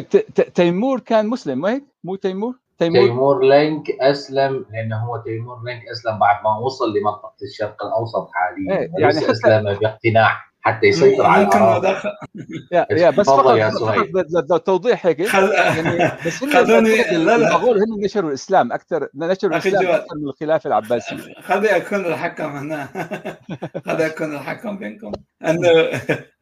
تيمور كان مسلم ما هيك؟ مو تيمور؟ تيمور تيمور لينك أسلم لأنه هو تيمور لينك أسلم بعد ما وصل لمنطقة الشرق الأوسط حاليا إيه، يعني حتى- أسلم باقتناع حتى يسيطر على ممكن يا يا بس فقط يا فقط سهيل. ب- ب- توضيح هيك. يعني بس هم خلوني- لا، لا. المغول هم نشروا الإسلام أكثر نشروا الإسلام. أكثر من الخلافة العباسية خلي أكون الحكم هنا *laughs* خلي أكون الحكم بينكم انه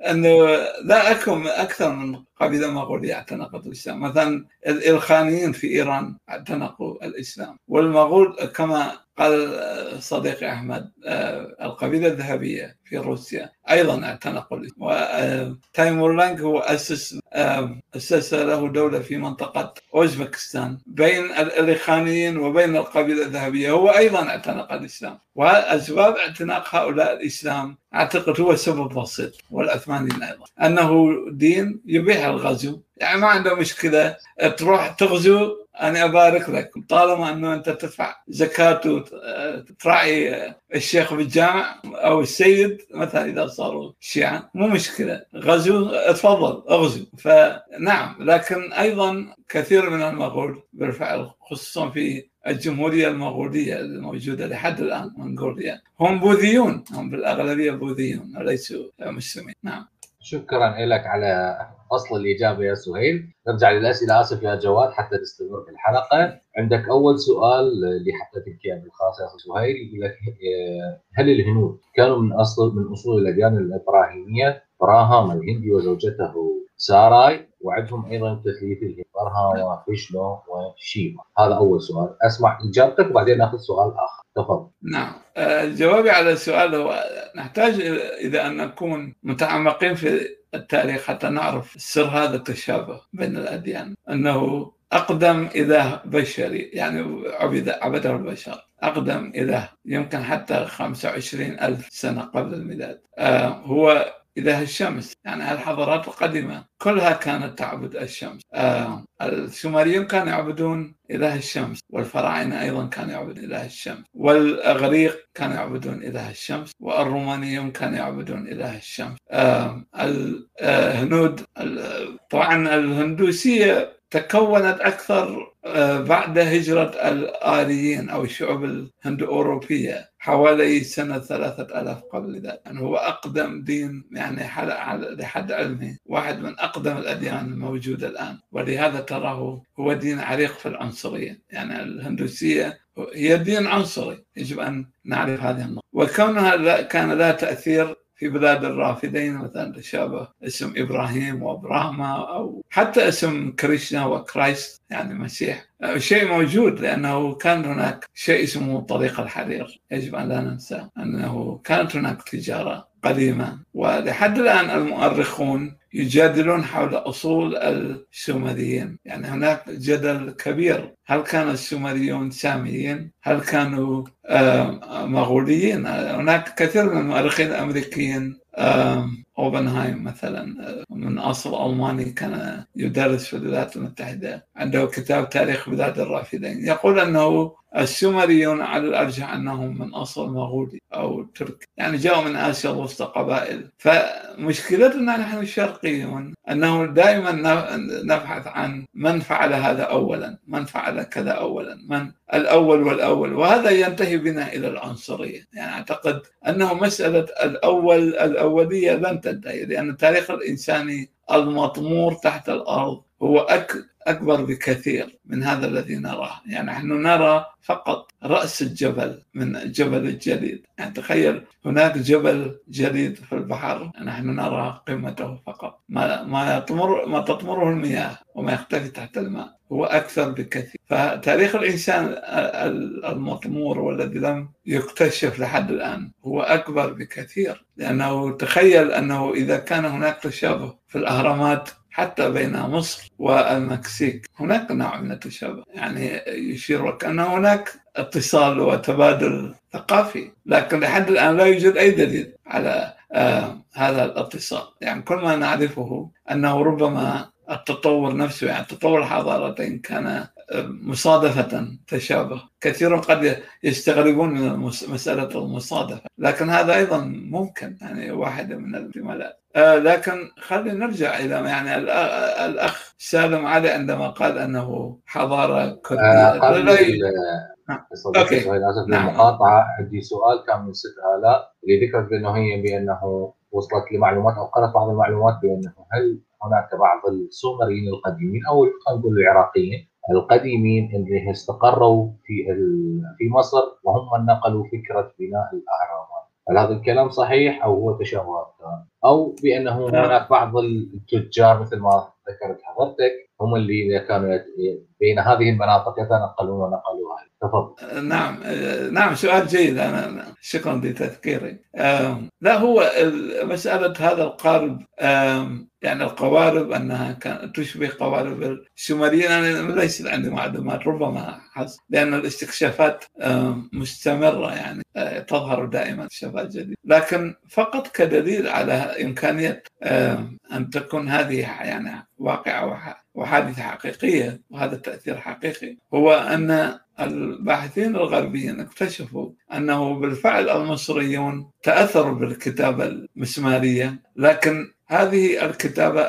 أنه لا اكون أكثر من قبيلة مغولية اعتنقت الإسلام مثلا الإلخانيين في إيران اعتنقوا الإسلام والمغول كما قال صديقي أحمد آه، القبيلة الذهبية في روسيا أيضا اعتنقوا وتايمور لانج هو أسس آه، أسس له دولة في منطقة أوزبكستان بين الالخانيين وبين القبيلة الذهبية. هو أيضا أعتنق الإسلام. وأسباب اعتناق هؤلاء الإسلام أعتقد هو سبب بسيط والعثمانيين أيضا. أنه دين يبيح الغزو. يعني ما عنده مشكلة تروح تغزو أنا أبارك لك. طالما إنه أنت تدفع زكاة وتراعي الشيخ بالجامع أو السيد مثلا إذا صاروا شيعه مو مشكلة. غزو تفضل أغزو. فنعم لكن أيضا كثير من المغول بالفعل خصوصا في الجمهورية المغولية الموجودة لحد الآن منغوليا هم بوذيون. هم بالأغلبية بوذيون وليسوا مسلمين. نعم. شكرا لك على أصل الإجابة يا سهيل. نرجع للأسئلة. آسف يا جواد حتى نستمر في الحلقة. عندك أول سؤال اللي حتى تحكي بالخاص يا سهيل. يقول لك آه، هل الهنود كانوا من أصل من أصول الأديان الإبراهيمية؟ براهام الهندي وزوجته ساراي وعندهم أيضا تثليث الهند برها وفيشنو وشيفا هذا أول سؤال. اسمع إجابتك وبعدين نأخذ سؤال آخر. تفضل. نعم. آه، جوابي على السؤال هو نحتاج إلى أن نكون متعمقين في التاريخ حتى نعرف سر هذا التشابه بين الأديان. أنه أقدم إله بشري يعني عبد عبده البشر أقدم إله يمكن حتى 25 ألف سنة قبل الميلاد. آه، هو إله الشمس يعني الحضارات القديمة كلها كانت تعبد الشمس. آه، السومريون كانوا يعبدون إله الشمس والفراعنة أيضا كانوا يعبدون إله الشمس والأغريق كانوا يعبدون إله الشمس والرومانيون كانوا يعبدون إله الشمس. آه، الهنود ال- طبعا الهندوسية تكونت أكثر آه، بعد هجرة الآريين أو الشعوب الهند أوروبية حوالي سنة ثلاثة ألاف قبل ذلك يعني هو أقدم دين يعني لحد علمي واحد من أقدم الأديان الموجودة الآن. ولهذا تراه هو دين عريق في العنصرية. يعني الهندوسية هي دين عنصري يجب أن نعرف هذه النقطة. وكونها كان لها تأثير في بلاد الرافدين مثلا تشابه اسم إبراهيم وأبراهما أو حتى اسم كريشنا وكرايست يعني مسيح. شيء موجود لأنه كان هناك شيء اسمه طريق الحرير. يجب أن لا ننسى أنه كانت هناك تجارة. قديمة. ولحد الآن المؤرخون يجادلون حول أصول السومريين يعني هناك جدل كبير. هل كان السومريون ساميين هل كانوا آه، مغوليين؟ هناك كثير من المؤرخين الأمريكيين آم، أوبنهايم مثلا آه، من اصل ألماني كان يدرس في الولايات المتحدة عنده كتاب تاريخ بلاد الرافدين. يقول أنه السومريون على الأرجح أنهم من أصل مغولي أو تركي. يعني جاءوا من آسيا الوسطى قبائل. فمشكلتنا نحن الشرقيون أنه دائما نبحث عن من فعل هذا اولا من فعل كذا اولا من الأول والأول. وهذا ينتهي بنا إلى العنصرية. يعني أعتقد أنه مسألة الأول الأولية لن تنتهي لأن التاريخ الإنساني المطمور تحت الأرض هو أك أكبر بكثير من هذا الذي نراه. يعني نحن نرى فقط رأس الجبل من جبل الجليد. يعني تخيل هناك جبل جليد في البحر نحن نرى قمته فقط. ما ما يطمر ما تطمره المياه وما يختفي تحت الماء. هو أكثر بكثير. فتاريخ الإنسان المطمور والذي لم يكتشف لحد الآن هو أكبر بكثير. لأنه تخيل أنه إذا كان هناك تشابه في الأهرامات حتى بين مصر والمكسيك. هناك نوع من التشابه. يعني يشير وكأن هناك اتصال وتبادل ثقافي لكن لحد الآن لا يوجد أي دليل على آه هذا الاتصال. يعني كل ما نعرفه أنه ربما التطور نفسه يعني تطور الحضارتين كان مصادفة تشابه. كثير قد يستغربون من مسألة المصادفة. لكن هذا أيضا ممكن. يعني واحدة من الاحتمالات. آه لكن خلينا نرجع إلى يعني الأخ سالم علي عندما قال حضارة كردية آه قبل لا صديقي سهيل اسف للمقاطعه عندي سؤال كان من ست آلاف. اللي ذكرت بأنه هي بأنه وصلت لمعلومات أو قرأت بعض المعلومات بأنه هل هناك بعض السومريين القديمين أو خلينا نقول العراقيين القديمين اللي استقروا في في مصر وهم من نقلوا فكرة بناء الأهرامات؟ هل هذا الكلام صحيح أو هو تشابهات أو بأنه هناك بعض التجار مثل ما ذكرت حضرتك هم اللي كانوا بين هذه المناطق يتنقلون ونقلوها. تفضل. نعم نعم سؤال جيد. أنا شكرا لتذكيري. لا هو مسألة هذا القارب يعني القوارب أنها كانت تشبه قوارب السومريين أنا ليس عندي معلومات ربما حصل لأن الاستكشافات مستمرة يعني تظهر دائما اكتشافات جديدة. لكن فقط كدليل على إمكانية أن تكون هذه يعني واقعة وحادثه حقيقية وهذا التاثير حقيقي هو أن الباحثين الغربيين اكتشفوا أنه بالفعل المصريون تأثروا بالكتابة المسمارية لكن هذه الكتابة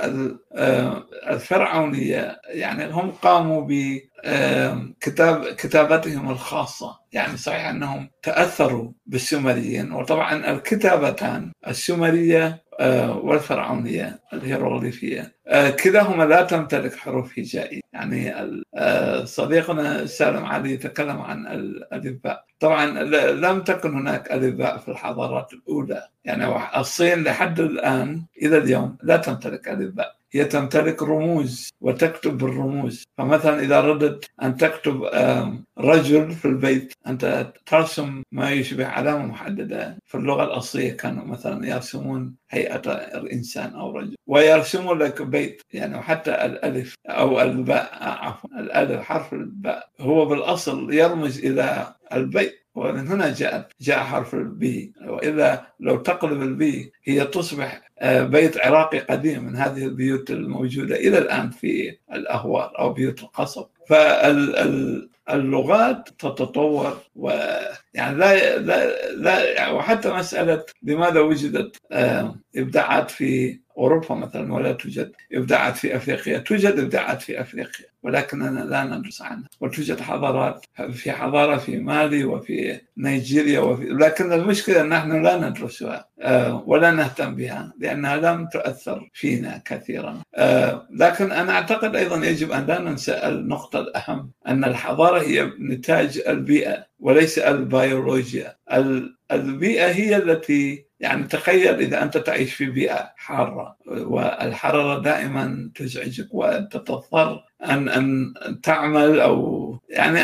الفرعونية يعني هم قاموا بكتاب كتابتهم الخاصة يعني صحيح أنهم تأثروا بالسومريين وطبعا الكتابتان السومرية والفرعونية الهيروغليفية. كلاهما لا تمتلك حروف هجائية يعني صديقنا سالم علي تكلم عن الألفباء طبعا لم تكن هناك ألفباء في الحضارات الأولى. يعني الصين لحد الآن إلى اليوم لا تمتلك ألفباء هي تمتلك رموز وتكتب بالرموز فمثلا إذا ردت أن تكتب رجل في البيت أنت ترسم ما يشبه علامة محددة. في اللغة الأصلية كانوا مثلا يرسمون هيئة الإنسان أو رجل. ويرسمون لك بيت يعني حتى الألف أو الباء عفوا الألف حرف الباء. هو بالأصل يرمز إلى البيت ومن هنا جاء جاء حرف البي. والا لو تقلب البي هي تصبح بيت عراقي قديم من هذه البيوت الموجودة إلى الآن في الاهوار أو بيوت القصب. فاللغات تتطور ويعني لا لا لا وحتى مسألة لماذا وجدت إبداعات في أوروبا مثلا ولا توجد إبداعات في أفريقيا، توجد إبداعات في أفريقيا ولكننا لا ندرس عنها، وتوجد حضارات في حضارة في مالي وفي نيجيريا وفي لكن المشكلة نحن لا ندرسها ولا نهتم بها لأنها لم تؤثر فينا كثيرا. لكن أنا أعتقد أيضا يجب أن لا ننسى النقطة الأهم أن الحضارة هي نتاج البيئة وليس البيولوجيا. البيئة هي التي يعني تخيل إذا أنت تعيش في بيئة حارة والحرارة دائما تزعجك وانت تضطر أن أن تعمل أو يعني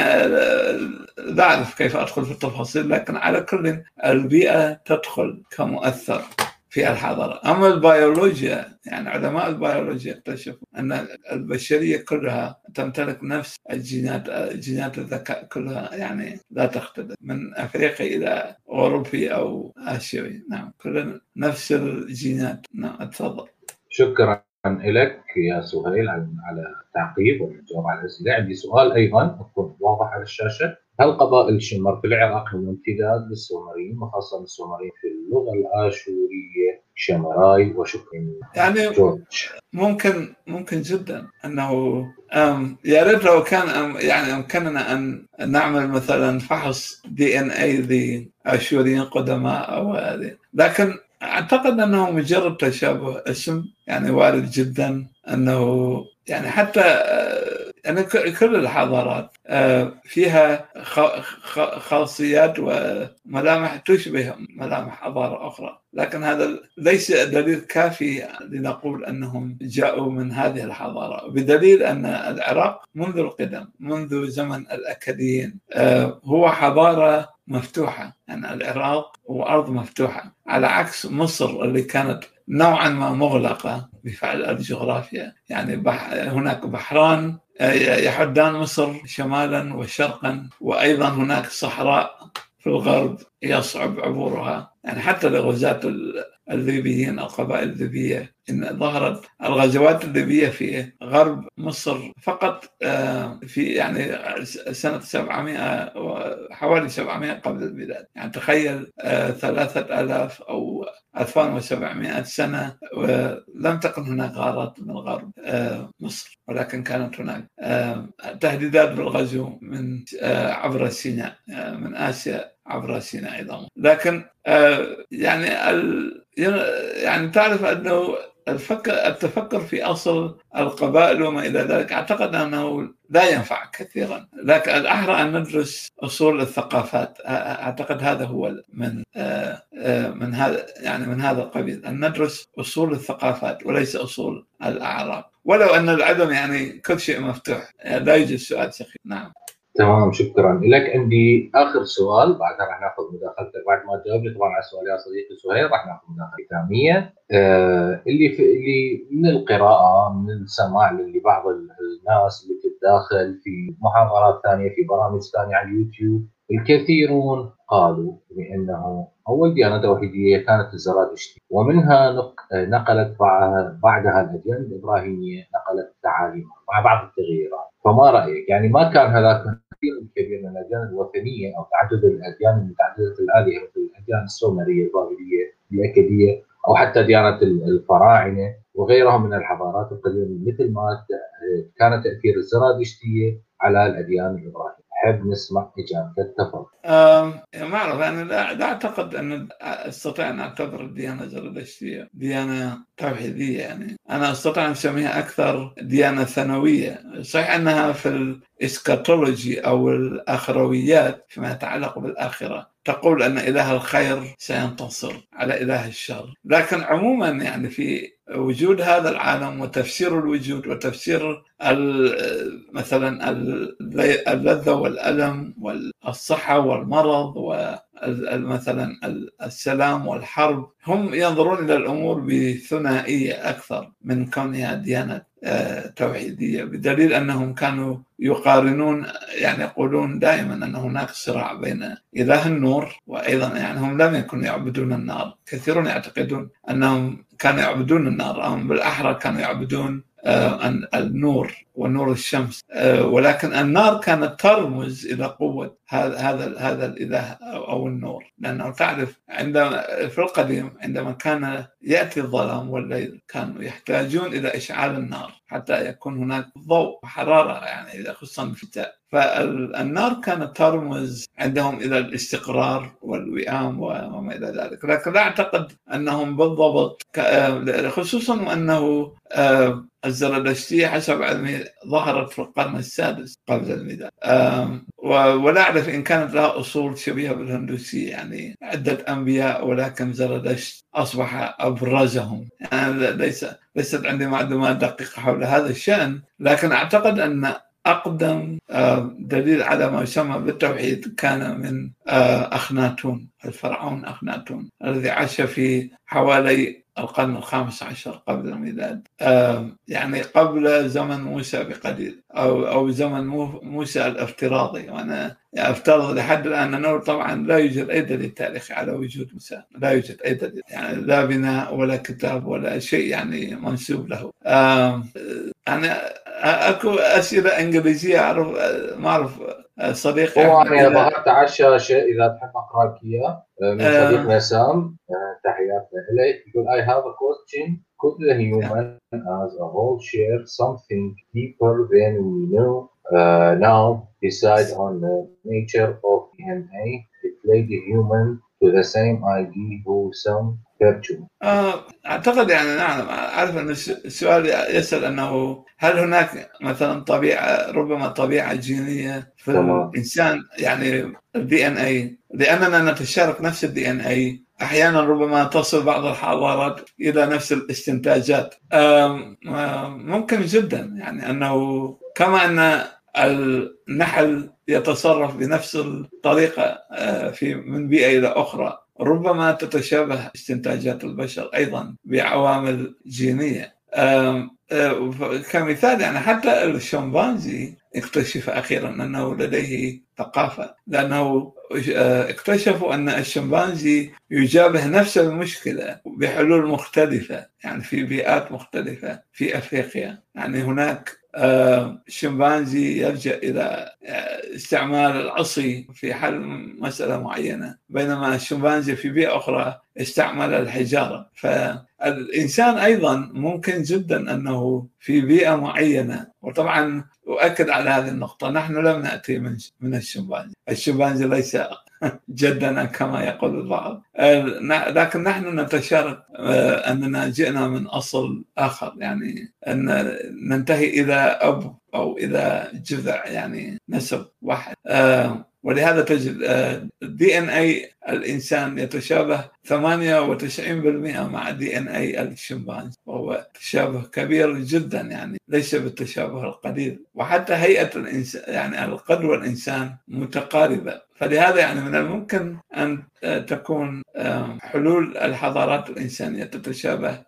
لا أعرف كيف أدخل في التفاصيل لكن على كل البيئة تدخل كمؤثر في الحضارة. أما البيولوجيا يعني علماء البيولوجيا اكتشفوا أن البشرية كلها تمتلك نفس الجينات جينات الذكاء كلها يعني لا تختلف من أفريقيا إلى أوروبي أو آسيوي. نعم كلنا نفس الجينات. نعم تفضل. شكرا لك يا سهيل على التعقيب والجواب على الأسئلة. عندي سؤال أيضا يكون واضح على الشاشة. هل قبائل شمر في العراق هم امتداد للسومريين وخاصة السومريين في اللغة الآشورية شمراي وشكرين يعني جورج. ممكن ممكن جدا أنه يا ريت لو كان يعني أمكننا أن نعمل مثلا فحص دي إن اي لآشوريين قدماء أو هذه لكن أعتقد أنه مجرد تشابه اسم يعني وارد جدا أنه يعني حتى يعني كل الحضارات فيها خاصيات وملامح تشبه ملامح حضارة أخرى. لكن هذا ليس دليل كافي لنقول أنهم جاءوا من هذه الحضارة. بدليل أن العراق منذ القدم منذ زمن الأكاديين هو حضارة مفتوحة. يعني العراق هو أرض مفتوحة. على عكس مصر اللي كانت نوعا ما مغلقة بفعل الجغرافيا. يعني بح هناك بحران يحدان مصر شمالا وشرقا وأيضا هناك صحراء في الغرب يصعب عبورها. يعني حتى لغزاة الليبيين القبائل الليبية إن ظهرت الغزوات الليبية في غرب مصر فقط في يعني سنة 700 حوالي 700 قبل الميلاد. يعني تخيل 3000 أو 2700 سنة ولم تكن هناك غارات من غرب مصر ولكن كانت هناك. تهديدات بالغزو من عبر سيناء من آسيا عبر سيناء أيضا. لكن يعني يعني تعرف أنه الفكر التفكر في أصل القبائل وما إلى ذلك أعتقد أنه لا ينفع كثيرا. لكن الأحرى أن ندرس أصول الثقافات. أعتقد هذا هو من من هذا يعني من هذا القبيل. أن ندرس أصول الثقافات وليس أصول الأعراب. ولو أن العدم يعني كل شيء مفتوح. لا يوجد سؤال سخيف. نعم. تمام شكرا. لك عندي آخر سؤال بعدها راح نأخذ مداخلتك. بعد ما تجاوبني طبعا على السؤال يا صديقي سهيل راح نأخذ مداخلة ختاميه آه اللي في اللي من القراءة من السماع لبعض الناس اللي تتداخل في محاضرات ثانية في برامج ثانية على اليوتيوب الكثيرون قالوا بأنه أول ديانة توحيدية كانت الزرادشتي ومنها نقلت بعدها الاديان الإبراهيمية نقلت تعاليمها مع بعض التغييرات. فما رأيك؟ يعني ما كان هذاك كثير كبير من الأديان الوثنية أو تعدد الأديان المتعددة الآلهة مثل الأديان السومرية البابليه الأكدية أو حتى ديانة الفراعنة وغيرها من الحضارات القديمة مثل ما كان تأثير الزرادشتية على الأديان الإبراهيمية. نحب نسمع اجابتك تفضل. ما أعرف أنا لا, لا أعتقد أن أستطيع أن أعتبر الديانه الزرادشتيه ديانة توحيدية يعني. أنا أستطيع أن أسميها أكثر ديانة ثانوية. صحيح أنها في الاسكاتولوجي أو الأخرويات فيما يتعلق بالآخرة. تقول أن إله الخير سينتصر على إله الشر. لكن عموما يعني في وجود هذا العالم وتفسير الوجود وتفسير مثلا اللذة والألم والصحة والمرض ومثلا السلام والحرب هم ينظرون إلى الأمور بثنائية أكثر من كونها ديانة. توحيدية بدليل أنهم كانوا يقارنون يعني يقولون دائما أن هناك صراع بين إله النور وأيضا يعني هم لم يكونوا يعبدون النار. كثيرون يعتقدون أنهم كانوا يعبدون النار أم بالأحرى كانوا يعبدون آه، النور ونور الشمس. آه، ولكن النار كانت ترمز إلى قوة هذا هذا هذا الإله أو النور. لأنه تعرف عندما في القديم عندما كان يأتي الظلام والليل كانوا يحتاجون إلى إشعال النار حتى يكون هناك ضوء وحراره يعني خصوصا في الشتاء فالنار كانت ترمز عندهم إلى الاستقرار والوئام وما إلى ذلك. لكن لا أعتقد أنهم بالضبط خصوصا وانه آه، الزرادشتية حسب علمي ظهرت في القرن السادس قبل الميلاد. ولا أعرف إن كانت لها أصول شبيهة بالهندوسية يعني عدة أنبياء ولكن زرادشت أصبح أبرزهم. يعني ليس ليست عندي معلومات دقيقة حول هذا الشأن لكن أعتقد أن أقدم دليل على ما يسمى بالتوحيد كان من أخناتون. الفرعون أخناتون الذي عاش في حوالي القرن الخامس عشر قبل الميلاد. يعني قبل زمن موسى بقليل أو أو زمن موسى الافتراضي. وأنا افترض لحد الآن أنه طبعا لا يوجد أي دليل تاريخي على وجود موسى. لا يوجد أي دليل. يعني لا بناء ولا كتاب ولا شيء يعني منسوب له. يعني أكو أسئلة إنجليزية أعرف ما أعرف صديقي هو أنا ظهرت على الشاشه اذا تحب اقرا لك اياه من صديقنا سام تحياتنا اليك يقول I have a question could the human as a whole share something deeper than we know uh, now decide on the nature of DNA reflect the human to the same idea who some أعتقد يعني نعم أعرف أن السؤال يسأل أنه هل هناك مثلا طبيعة ربما طبيعة جينية في طبعا. الإنسان؟ يعني ال DNA لأننا نتشارك نفس ال DNA أحيانا ربما تصل بعض الحضارات إلى نفس الاستنتاجات. ممكن جدا يعني أنه كما أن النحل يتصرف بنفس الطريقة آه، في من بيئة إلى أخرى ربما تتشابه استنتاجات البشر أيضا بعوامل جينية. كمثال يعني حتى الشمبانزي اكتشف أخيرا أنه لديه ثقافة لأنه اكتشفوا أن الشمبانزي يجابه نفس المشكلة بحلول مختلفة يعني في بيئات مختلفة في أفريقيا. يعني هناك الشمبانزي يلجا إلى استعمال العصي في حل مسألة معينة بينما الشمبانزي في بيئة أخرى استعمل الحجارة. فالإنسان أيضا ممكن جدا أنه في بيئة معينة وطبعا أؤكد على هذه النقطة نحن لم نأتي من من الشمبانزي. الشمبانزي ليس *laughs* جدنا كما يقول البعض. لكن نحن نتشارك أننا جئنا من أصل آخر يعني أن ننتهي إلى أب أو إلى جذع يعني نسب واحد. ولهذا تجد الدي ان اي الإنسان يتشابه 98% مع دي إن اي الشمبانزي وهو تشابه كبير جدا يعني ليس بالتشابه القليل. وحتى هيئة الانسان يعني القد والانسان متقاربة. فلهذا يعني من الممكن أن تكون حلول الحضارات الإنسانية تتشابه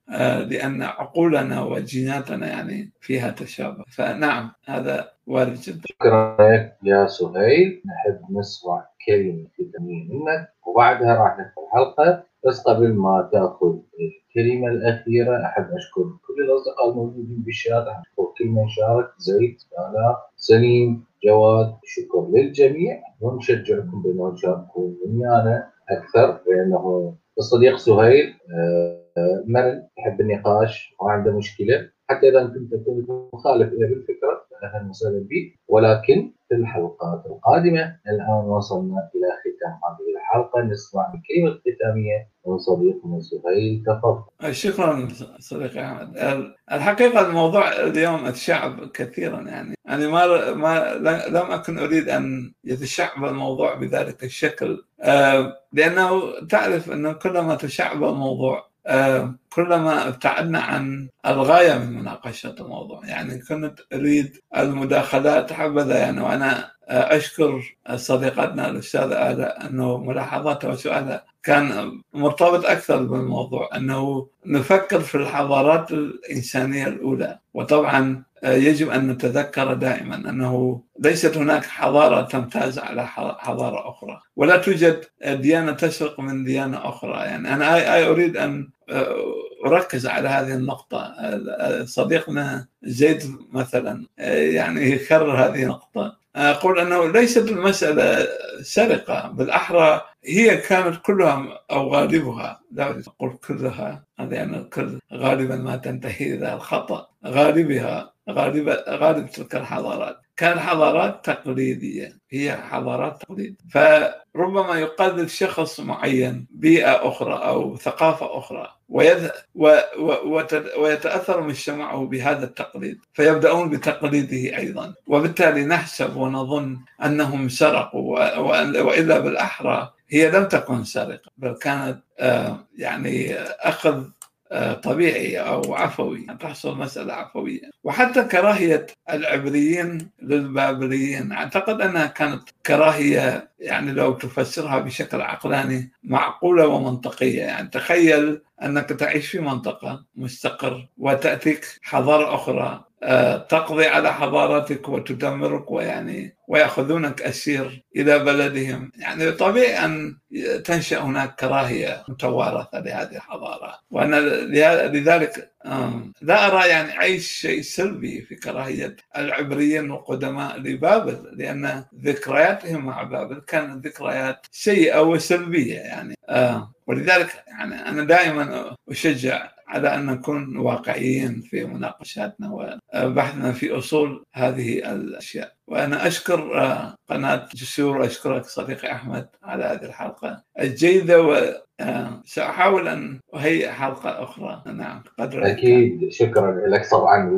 لأن عقولنا وجيناتنا يعني فيها تشابه. فنعم هذا وارد جدا. شكرا لك يا سهيل. نحب نسمع كلمه ختاميه منك وبعدها راح نفتح الحلقة بس قبل ما تأخذ الكلمة الأخيرة أحب أشكر كل الأصدقاء الموجودين بالشارع أشكر كل من شارك. زيد آلاء سليم جواد شكر للجميع. ونشجعكم بأنه تشاركوا ويانا أكثر لأنه الصديق سهيل مرن يحب النقاش ما عنده مشكلة. حتى إذا كنت كنت مخالف إلى بالفكرة أهلا وسهلا بك ولكن في الحلقات القادمة الآن وصلنا إلى ختام هذه الحلقة نسمع الكلمة الختاميه من صديقنا سهيل تفضل. شكرا صديقي أحمد. الحقيقة الموضوع اليوم أتشعب كثيرا يعني يعني ما ما لم أكن أريد أن يتشعب الموضوع بذلك الشكل لأنه تعرف أنه كلما تشعب الموضوع كلما ابتعدنا عن الغاية من مناقشة الموضوع. يعني كنت أريد المداخلات حبذا يعني وأنا أشكر صديقتنا الأستاذة الاء أنه ملاحظاتها وسؤالها كان مرتبط أكثر بالموضوع أنه نفكر في الحضارات الإنسانية الأولى. وطبعا يجب أن نتذكر دائما أنه ليست هناك حضارة تمتاز على حضارة أخرى ولا توجد ديانة تسرق من ديانة أخرى. يعني أنا أريد أن اركز على هذه النقطة. صديقنا زيد مثلا يعني يكرر هذه النقطة. أقول أنه ليست المسألة سرقة بالأحرى هي كانت كلها أو غالبها. لا أقول كلها يعني الكل غالبا ما تنتهي إلى الخطأ. غالبها غالب غالب تلك الحضارات. كانت حضارات تقليدية هي حضارات تقليدية. فربما يقلد شخص معين بيئة أخرى أو ثقافة أخرى ويذ... و... و... ويتأثر مجتمعه بهذا التقليد فيبدأون بتقليده أيضا. وبالتالي نحسب ونظن أنهم سرقوا و... وإلا بالأحرى هي لم تكن سرقة بل كانت يعني أخذ طبيعي أو عفوي تحصل مسألة عفوية. وحتى كراهية العبريين للبابليين أعتقد أنها كانت كراهية يعني لو تفسرها بشكل عقلاني معقولة ومنطقية. يعني تخيل أنك تعيش في منطقة مستقر وتأتيك حضارة أخرى تقضي على حضارتك وتدمرك ويعني ويأخذونك أسير إلى بلدهم. يعني طبيعي أن تنشأ هناك كراهية متوارثة لهذه الحضارة. وأنا لذلك لا أرى يعني أي شيء سلبي في كراهية العبريين القدماء لبابل لأن ذكرياتهم مع بابل كانت ذكريات سيئة وسلبية يعني. ولذلك يعني أنا دائما أشجع على أن نكون واقعيين في مناقشاتنا وبحثنا في أصول هذه الأشياء. وأنا أشكر قناة جسور وأشكرك صديقي أحمد على هذه الحلقة الجيدة وسأحاول أن أهيئ حلقة أخرى. نعم قدر أكيد. شكرا لك طبعا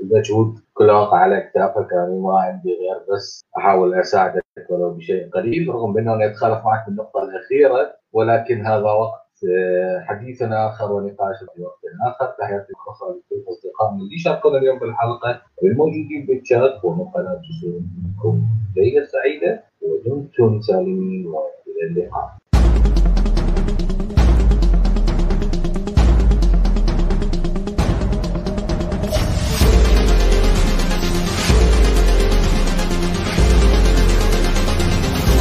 المجهود كله واقع على كتافك يعني ما عندي غير بس أحاول أساعدك ولو بشيء قليل رغم أنه أتخالف معك بالنقطة الأخيرة ولكن هذا وقت حديثنا آخر ونقاش في وقت آخر. تحياتي الخاصه لكل اصدقائنا اللي شاركونا اليوم بالحلقة. والموجودين بالشات ومن قناه جسور ليلة سعيدة ودمتم سالمين وإلى اللقاء.